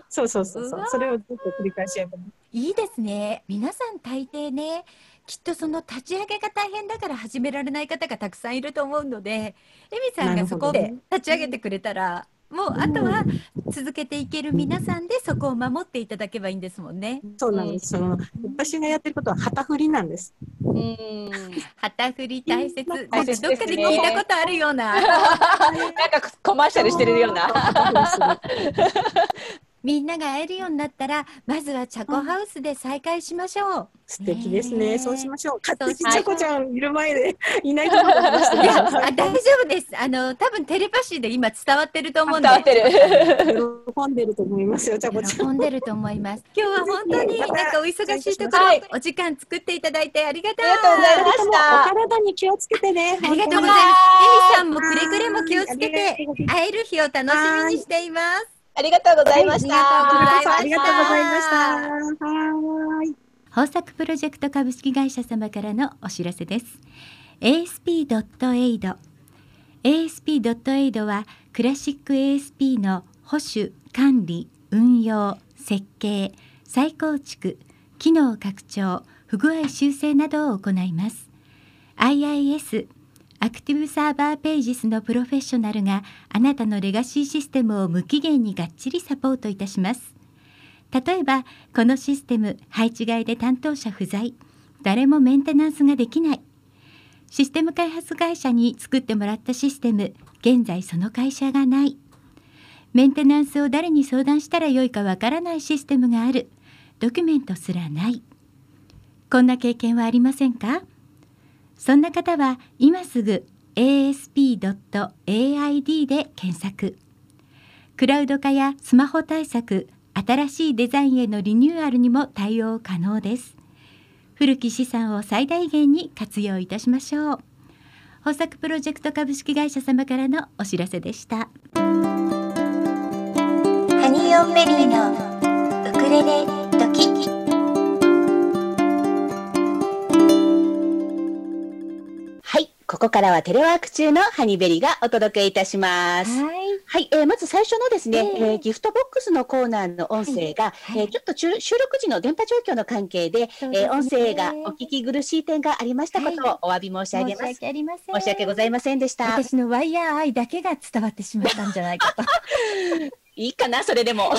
そうそうそうそう。それをずっと繰り返しやってます。いいです。ね皆さん大抵ねきっとその立ち上げが大変だから始められない方がたくさんいると思うのでエミさんがそこで立ち上げてくれたら、もうあとは続けていける皆さんでそこを守っていただけばいいんですもんね。そうなんです。その私がやってることは旗振りなんです。うん旗振り大切。なんか大切どっかで聞いたことあるような。なんかコマーシャルしてるような。みんなが会えるようになったら、まずはチャコハウスで再会しましょう。素敵ですね。そうしましょう。勝手にそうしちゃんいる前でいないところで話してくいや、ださあ大丈夫です。あの、多分テレパシーで今伝わってると思うんで。伝わってる。い。喜んでると思いますよ、ちゃこちゃん。喜んでると思います。今日は本当になんかお忙しいところ、はいお時間作っていただいてありがとう。ございましおた。体に気をつけてね。ありがとうございます。エミさんもくれぐれも気をつけて会える日を楽しみにしています。ありがとうございました。はいありがとうございました。はーい。豊作プロジェクト株式会社様からのお知らせです。ASP.AID ASP.AID はクラシック ASP の保守、管理、運用、設計、再構築、機能拡張、不具合修正などを行います。IIS アクティブサーバーページスのプロフェッショナルがあなたのレガシーシステムを無期限にがっちりサポートいたします。例えばこのシステム配置外で担当者不在。誰もメンテナンスができない。システム開発会社に作ってもらったシステム現在その会社がない。メンテナンスを誰に相談したらよいかわからないシステムがある。ドキュメントすらない。こんな経験はありませんか？そんな方は今すぐ asp.aid で検索。クラウド化やスマホ対策新しいデザインへのリニューアルにも対応可能です。古き資産を最大限に活用いたしましょう。豊作プロジェクト株式会社様からのお知らせでした。ハニーオンベリーのウクレレここからはテレワーク中のハニベリがお届けいたします。はい。はい、えー、まず最初のですね、えー、えー、ギフトボックスのコーナーの音声が、はい、えー、ちょっと収録時の電波状況の関係で、でね、えー、音声がお聞き苦しい点がありましたことをお詫び申し上げます。はい、申し訳ありません。申し訳ございませんでした。私のワイヤー愛だけが伝わってしまったんじゃないかと。いいかな、それでも。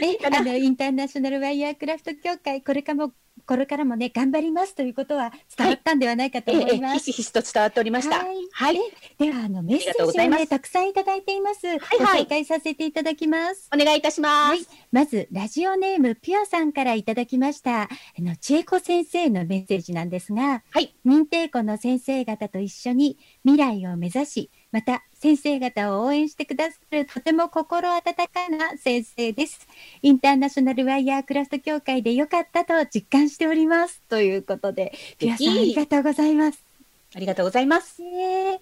いいかな？え、あの、インターナショナルワイヤークラフト協会、これからもこれからもね頑張りますということは伝わったんではないかと思います。はい、ひしひしと伝わっておりました。はい。はい、ではあのメッセージをねたくさんいただいています。はい、はい、ご紹介させていただきます。お願いいたします。はい、まずラジオネームピュアさんからいただきましたあの千恵子先生のメッセージなんですが、はい、認定校の先生方と一緒に未来を目指しまた先生方を応援してくださるとても心温かな先生です。インターナショナルワイヤークラフト協会でよかったと実感しております。ということで、皆さんありがとうございます。ありがとうございます。え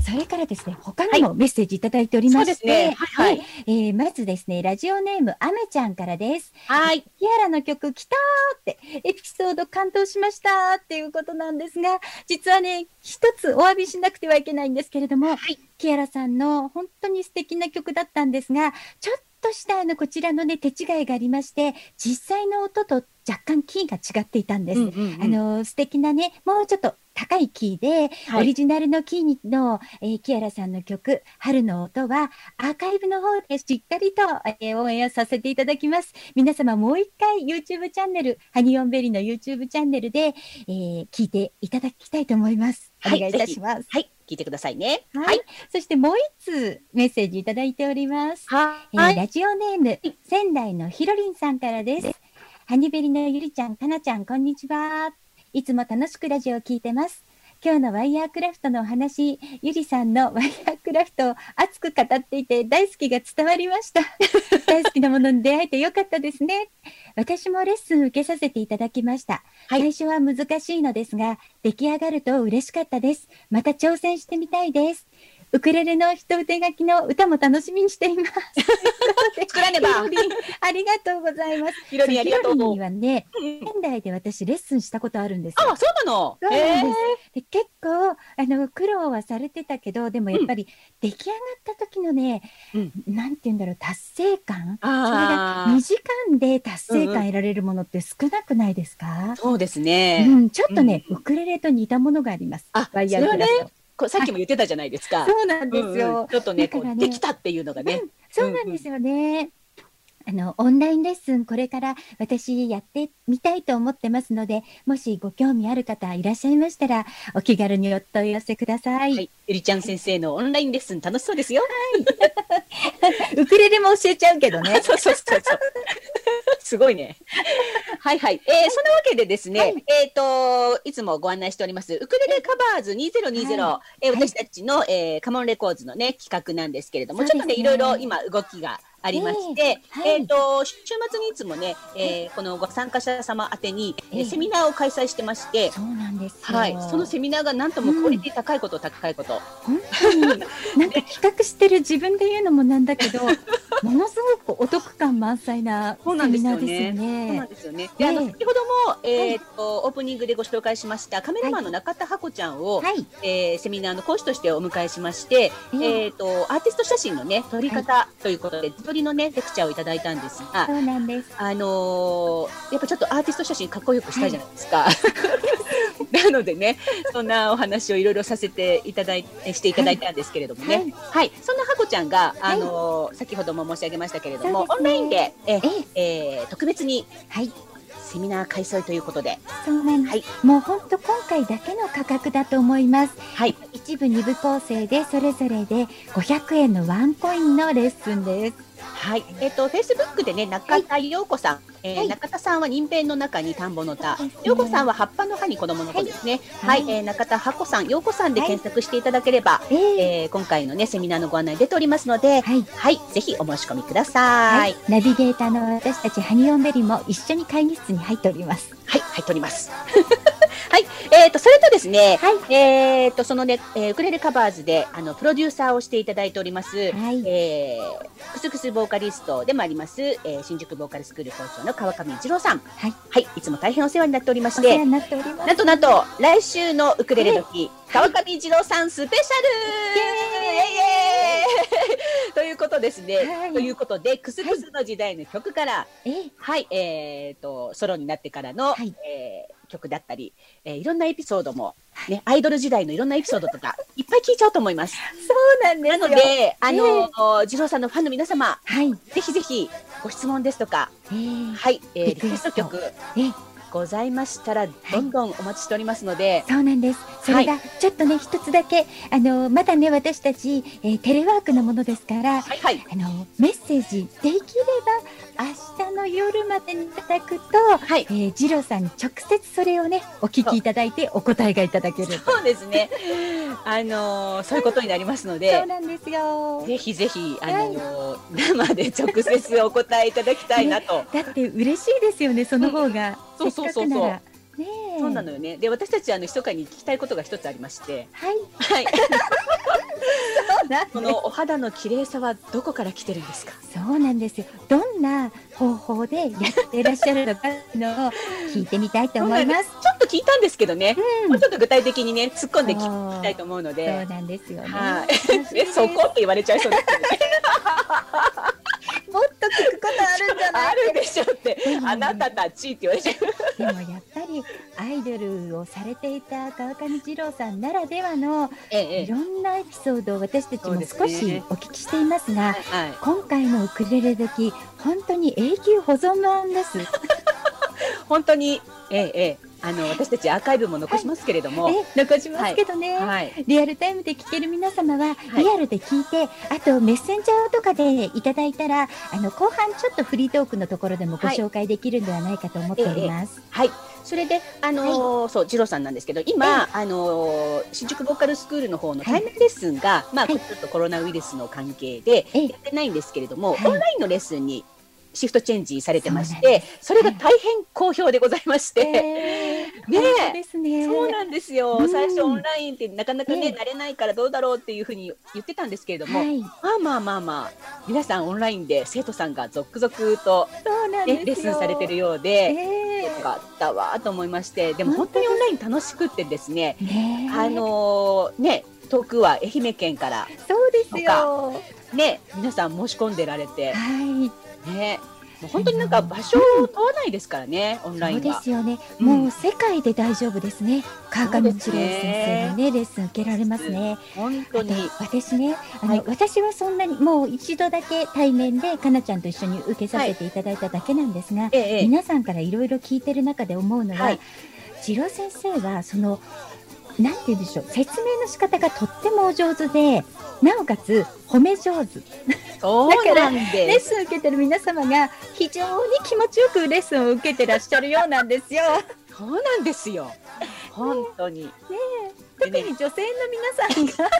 それからですね、他にもメッセージいただいておりまして、はい、ねはい、はい、えー、まずですね、ラジオネームあめちゃんからです。はい。キアラの曲来たーって、エピソード感動しましたっていうことなんですが、実はね、一つお詫びしなくてはいけないんですけれども、はい、キアラさんの本当に素敵な曲だったんですが、ちょっとしたあのこちらのね手違いがありまして実際の音と若干キーが違っていたんです。うんうんうん、あの素敵なねもうちょっと高いキーで、はい、オリジナルのキーの、えー、キアラさんの曲「春の音」はアーカイブの方でしっかりと、えー、応援をさせていただきます。皆様もう一回 YouTube チャンネルハニオンベリーの YouTube チャンネルで、えー、聞いていただきたいと思います。お願いいたします。はい、聞いてくださいね。はい。そしてもう一通メッセージいただいております。はい、えー、ラジオネーム、仙台のひろりんさんからです。ハニベリのゆりちゃん、かなちゃん、こんにちは。いつも楽しくラジオを聞いてます。今日のワイヤークラフトのお話、ゆりさんのワイヤークラフトを熱く語っていて大好きが伝わりました。大好きなものに出会えてよかったですね。私もレッスン受けさせていただきました。はい、最初は難しいのですが、出来上がると嬉しかったです。また挑戦してみたいです。ウクレレの一腕書きの歌も楽しみにしています。作らねば。ありがとうございます。ひろりありがとう。にはね、仙台で私レッスンしたことあるんですあ、そうなの？そうなんです。で結構あの苦労はされてたけど、でもやっぱり出来上がった時のね、うん、なんて言うんだろう達成感？それが2時間で達成感得られるものって少なくないですか？そうですね。うん、ちょっとね、ウクレレと似たものがあります。あ、ワイヤークラフト。こさっきも言ってたじゃないですか。そうなんですよ。ちょっとね、こうできたっていうのがね。うん、そうなんですよね。あの、オンラインレッスン、これから私やってみたいと思ってますので、もしご興味ある方いらっしゃいましたら、お気軽にお問い合わせください。はい。ゆりちゃん先生のオンラインレッスン楽しそうですよ。はい。ウクレレも教えちゃうけどね。そうそうそうそう。すごいね。はいはい。えー、そのわけでですね、はい、えっ、と、いつもご案内しております、ウクレレカバーズ2020、はい、えー、私たちの、えー、カモンレコーズのね、企画なんですけれども、ね、ちょっとね、いろいろ今動きがありまして、えーはい、えー、と週末にいつもね、えー、このご参加者様宛てに、えー、セミナーを開催してまして、そうなんですはい、そのセミナーがなんともクオリティ高いこと、うん、高いこと。本当に。なんか企画してる自分で言うのもなんだけど、ものすごくお得感満載なセミナーですよね。そうなんですよね。で、あの先ほどもえっ、ー、と、オープニングでご紹介しましたカメラマンの中田ハコちゃんを、はい、えー、セミナーの講師としてお迎えしまして、えっ、ー、とアーティスト写真のね撮り方ということで、自撮りのねレクチャーをいただいたんですが、そうなんです。あのー、やっぱちょっとアーティスト写真かっこよくしたいじゃないですか。はい、なのでね、そんなお話をいろいろさせていただいしていただいたんですけれどもね、はい、はい、そんなハコちゃんがあのー、先ほども申し上げましたけれども、ね、オンラインでええー、特別に、はい、セミナー開催ということで。そうなんです。はい、もう本当今回だけの価格だと思います。はい。一部二部構成でそれぞれで500円のワンコインのレッスンです。はい、えっ、ー、と、フェイスブックでね、中田陽子さん、はい、えー、中田さんは人弁の中に田んぼの田、陽子さんは葉っぱの葉に子供の子ですね。はい、はい、えー、中田はこさん、陽子さんで検索していただければ、はい、えー、今回のねセミナーのご案内出ておりますので、はい、はい、ぜひお申し込みください。ナビゲーターの私たちハニオンベリーも一緒に会議室に入っております。はい、入っております。はい、えっ、ー、と、それとですね、はい、えっ、ー、と、そのね、えー、ウクレレカバーズで、あの、プロデューサーをしていただいております、はい、えー、クスクスボーカリストでもあります、えー、新宿ボーカルスクール校長の川上一郎さん。はい。はい、いつも大変お世話になっておりまして、なっております。なんとなんと、来週のウクレレ時、川上一郎さんスペシャル。イエイ。ということですね、はい、ということで、クスクスの時代の曲から、はい、はい、えっ、ー、と、ソロになってからの、はい、えー曲だったり、えー、いろんなエピソードも、ね、アイドル時代のいろんなエピソードとか、いっぱい聞いちゃおうと思います。そうなんですなので、あのー、次郎さんのファンの皆様、はい、ぜひぜひご質問ですとか、えー、はい、えー、リクエスト。曲、えー、ございましたら、どんどんお待ちしておりますので。そうなんです。それが、ちょっとね、一つだけ、あの、まだね、私たち、えー、テレワークのものですから、はいはい、あの、メッセージ、できれば、明日の夜までにいただくと、はい、えー、ジローさんに直接それをね、お聞きいただいて、お答えがいただける。そうですね。あのー、そういうことになりますので、そうなんですよ。ぜひぜひ、あのーはい、生で直接お答えいただきたいなと。ね、だって嬉しいですよね、その方が。そうそうそうそう。ねそうなのよね。で、私たちあの密かに聞きたいことが一つありまして。はい。はい。このお肌の綺麗さはどこから来てるんですか？そうなんですよ。どんな方法でやっていらっしゃるのかのを聞いてみたいと思います。ちょっと聞いたんですけどね。うん、もうちょっと具体的にね突っ込んで聞きたいと思うので。そうなんですよね。はい。えそこって言われちゃいそうですね。もっと聞くことあるんじゃない？あるでしょって、あなたたちって言われちゃう。でもやっアイドルをされていた川上二郎さんならではの、ええ、いろんなエピソードを私たちも少しお聞きしていますが、すねはいはい、今回のウクレレ時本当に永久保存版です。本当に、ええええ、あの私たちアーカイブも残しますけれども、はい、残しますけどね、はい、リアルタイムで聞ける皆様は、リアルで聞いて、あとメッセンジャーとかでいただいたらあの後半ちょっとフリートークのところでもご紹介できるんではないかと思っております。はい、それで、あのーはい、そう、次郎さんなんですけど、今、あのー、新宿ボーカルスクールの方の対面レッスンが、まあ、ちょっとコロナウイルスの関係でやってないんですけれども、オンラインのレッスンにシフトチェンジされてまして、それが大変好評でございまして、ね。そうなんですよ、最初オンラインってなかなかね、慣れないからどうだろうっていうふうに言ってたんですけれども、まあまあまあまあ、皆さんオンラインで生徒さんが続々と、ね、レッスンされてるようで、よかったわと思いまして、でも本当にオンライン楽しくってですね、あのね、遠くは愛媛県からそうですよ。ね、皆さん申し込んでられて、はい、ね、もう本当になんか場所を問わないですからね、オンラインそうですよね、うん、もう世界で大丈夫ですね。川上一郎先生のね、レッスン受けられますね。本当に。私ね、あの、はい、私はそんなにもう一度だけ対面でかなちゃんと一緒に受けさせていただいただけなんですが、はい、皆さんからいろいろ聞いてる中で思うのは、はい、次郎先生はそのなんて言うんでしょう、説明の仕方がとってもお上手で、なおかつ褒め上手。そうだからレッスン受けてる皆様が非常に気持ちよくレッスンを受けてらっしゃるようなんですよ。そうなんですよ。本当に。ね特に女性の皆さんが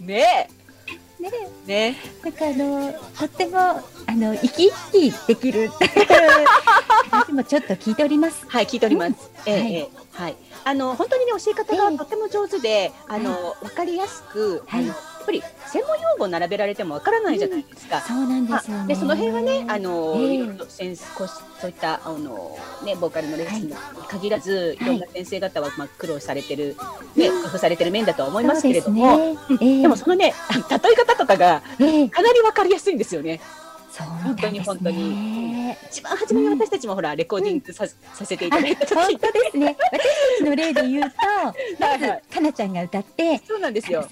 ねねねなんかあのとってもあの生き生きできる 話もちょっと聞いております。はい聞いております。うん、えー、はい、はい、あの本当にね教え方がとても上手で、えー、あのわ、かりやすく、はい、やっぱり専門用語を並べられてもわからないじゃないですか。うん、そうなんですよ、ね、でその辺はねあの、えー、センスこそういったあのねボーカルのレッスンに限らず、はい、いろんな先生方はまあ苦労されてる、ね、工夫されてる面だとは思いますけれども、でもそのね 例え方とかがかなりわかりやすいんですよね。そう本当に本当に。一番初めに私たちもほら、レコーディングさ,、させていただいた時。本当ですね。私たちの例で言うと まずかなちゃんが歌ってそうなんですよ。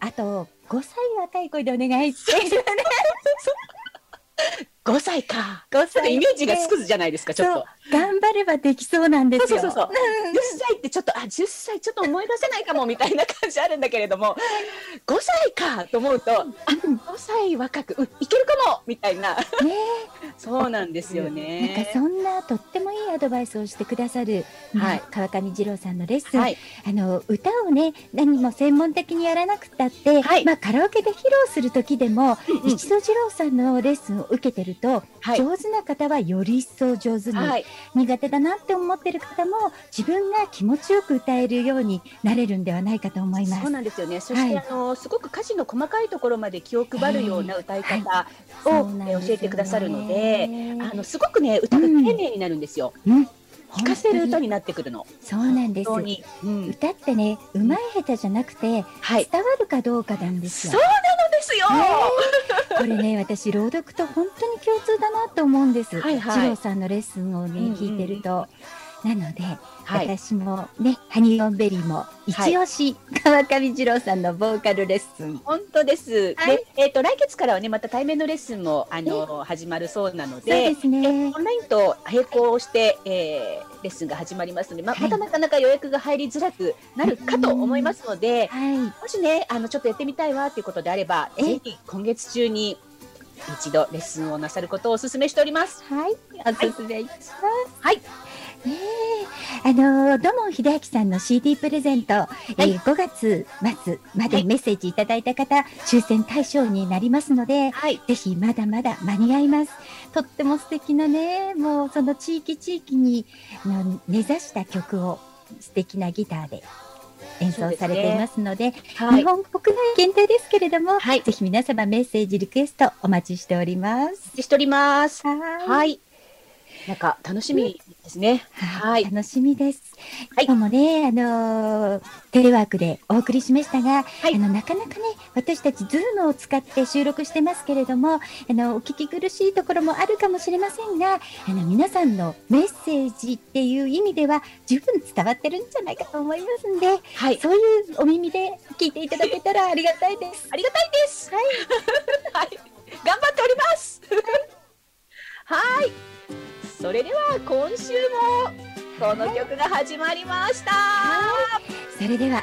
あと5歳若い声でお願いして5 歳か。5歳。イメージがつくじゃないですか、ちょっと。頑張ればできそうなんですよ。そうそうそう。10歳ってちょっと、あ、10歳ちょっと思い出せないかもみたいな感じあるんだけれども、5歳かと思うと、あ、5歳若く、うん、いけるかもみたいな。ね。そうなんですよね。なんかそんなとってもいいアドバイスをしてくださる、はい、川上二郎さんのレッスン、はい、あの歌をね何も専門的にやらなくたって、はい、まあカラオケで披露する時でも、うんうん、一度二郎さんのレッスンを受けてると、はい、上手な方はより一層上手に、はい、苦手だなって思ってる方も自分が気持ちよく歌えるようになれるんではないかと思います。そうなんですよね。そして、はい、あのすごく歌詞の細かいところまで気を配るような歌い方を、えー、教えてくださるので、あのすごごくね歌が丁寧になるんですよ。うん聞かせる歌になってくるの。そうなんです。うん、歌ってね、うまい下手じゃなくて、はい、伝わるかどうかなんですよ。そうなのですよ。これね、私朗読と本当に共通だなと思うんです。はいはい、郎さんのレッスンをね、聞いてると。なので、はい、私もね、ハニーオンベリーも一押し、はい、川上二郎さんのボーカルレッスン。本当です。はい、で、えっ、ー、と来月からはね、また対面のレッスンもあの始まるそうなので、そうですね。オンラインと並行して、えー、レッスンが始まりますので、まあ、またなかなか予約が入りづらくなるかと思いますので、はい、もしね、あのちょっとやってみたいわということであれば、ぜひ今月中に一度レッスンをなさることをお勧めしております。はい、お勧めいたします。はい。ねあの土門秀明さんの CD プレゼント、はい、えー、5月末までメッセージいただいた方、はい、抽選対象になりますので、はい、ぜひまだまだ間に合います。とっても素敵なね、もうその地域地域にの根ざした曲を素敵なギターで演奏されていますので、でねはい、日本国内限定ですけれども、はい、ぜひ皆様メッセージリクエストお待ちしております。しております。はい。なんか楽しみですね。はい、楽しみです。はい、今日もね、あのー、テレワークでお送りしましたが、はい、あのなかなかね、私たちズームを使って収録してますけれども、あのお聞き苦しいところもあるかもしれませんが、あの皆さんのメッセージっていう意味では十分伝わってるんじゃないかと思いますんで、はい、そういうお耳で聞いていただけたらありがたいです。ありがたいです。はい、はい、頑張っております。はい。それでは今週もこの曲が始まりました、はい、それでは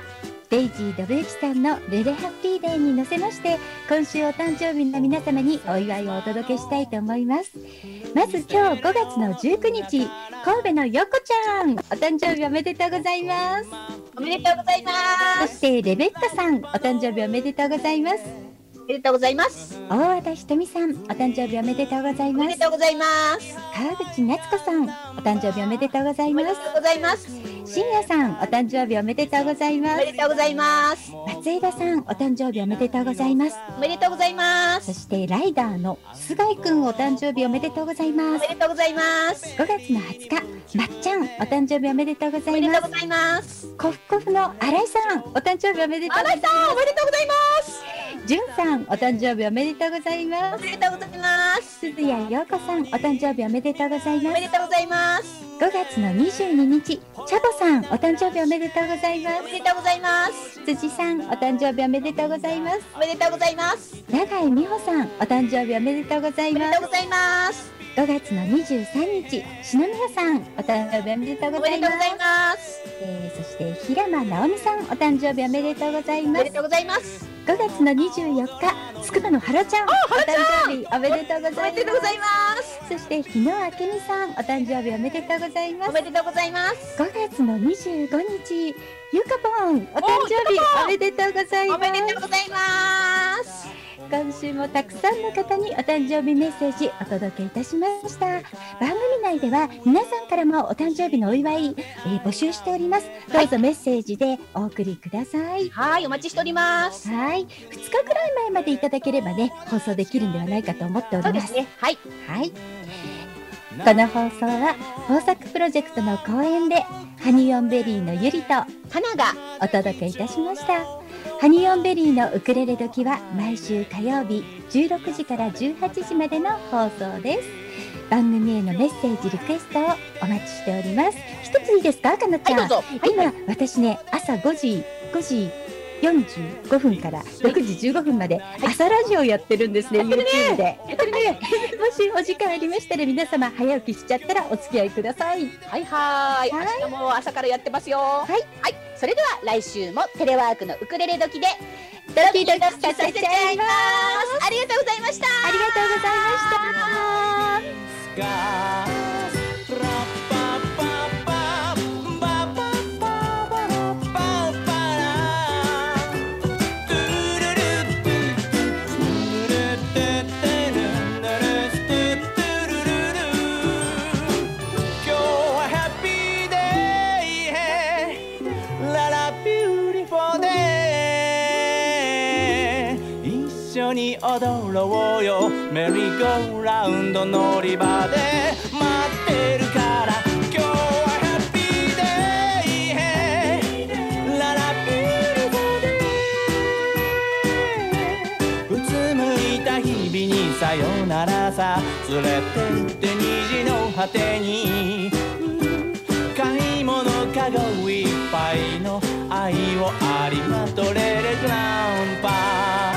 デイジー・ドブユキさんの「レレハッピーデー」に乗せまして今週お誕生日の皆様にお祝いをお届けしたいと思います。まず今日5月の19日神戸のよこちゃん。お誕生日おめでとうございます。おめでとうございます。そしてレベッカさんお誕生日おめでとうございますおめでとうございます。大和田ひとみさん、お誕生日おめでとうございます。おめでとうございます。川口夏子さん、お誕生日おめでとうございます。おめでとうございます。深夜さん、お誕生日おめでとうございます。おめでとうございます。松枝さん、お誕生日おめでとうございます。おめでとうございます。そしてライダーの菅井くん、お誕生日おめでとうございます。おめでとうございます。5月の20日、まっちゃん、お誕生日おめでとうございます。おめでとうございます。コフコフの新井さん、お誕生日おめでとうございます。新井さん、おめでとうございます。じゅんさん、お誕生日おめでとうございます。おめでとうございます。鈴谷陽子さん、お誕生日おめでとうございます。おめでとうございます。5月の22日、チャボさん、お誕生日おめでとうございます。おめでとうございます。辻さん、お誕生日おめでとうございます。おめでとうございます。永井美穂さん、お誕生日おめでとうございます。おめでとうございます。5月の23日、篠宮さん、お誕生日おめでとうございます。ます。えー、そして平間直美さん、お誕生日おめでとうございます。おめでとうございます。5月の24日、つくばの原ちゃん、お誕生日おめでとうございます。おめでとうございます。そして日野明美さん、お誕生日おめでとうございます。おめでとうございます。5月の25日、ゆかぽん、お誕生日おめでとうございます。おめでとうございます。今週もたくさんの方にお誕生日メッセージお届けいたしました。番組内では皆さんからもお誕生日のお祝い、えー、募集しております。どうぞメッセージでお送りください。はいお待ちしております。はい。2日くらい前までいただければね放送できるんではないかと思っております。ね。はい。はい。この放送は豊作プロジェクトの後援でハニオンベリーのゆりと花が。お届けいたしましたハニオンベリーのウクレレドキは毎週火曜日16時から18時までの放送です。番組へのメッセージリクエストをお待ちしております。一ついいですかかなちゃん、はい、今私ね朝5時5時45分から6時15分まで朝ラジオやってるんですね、YouTube で。もしお時間ありましたら皆様早起きしちゃったらお付き合いください。はいはい。明日も朝からやってますよ。はい。はい。それでは来週もテレワークのウクレレ時でドキドキさせちゃいます。ありがとうございました。ありがとうございました。に踊ろうよ。メリーゴーラウンド乗り場で待ってるから。今日はハッピーデイララピーデうつむいた日々にさよならさ。連れてって虹の果てに。買い物かごいっぱいの愛をありまとれれトランパ。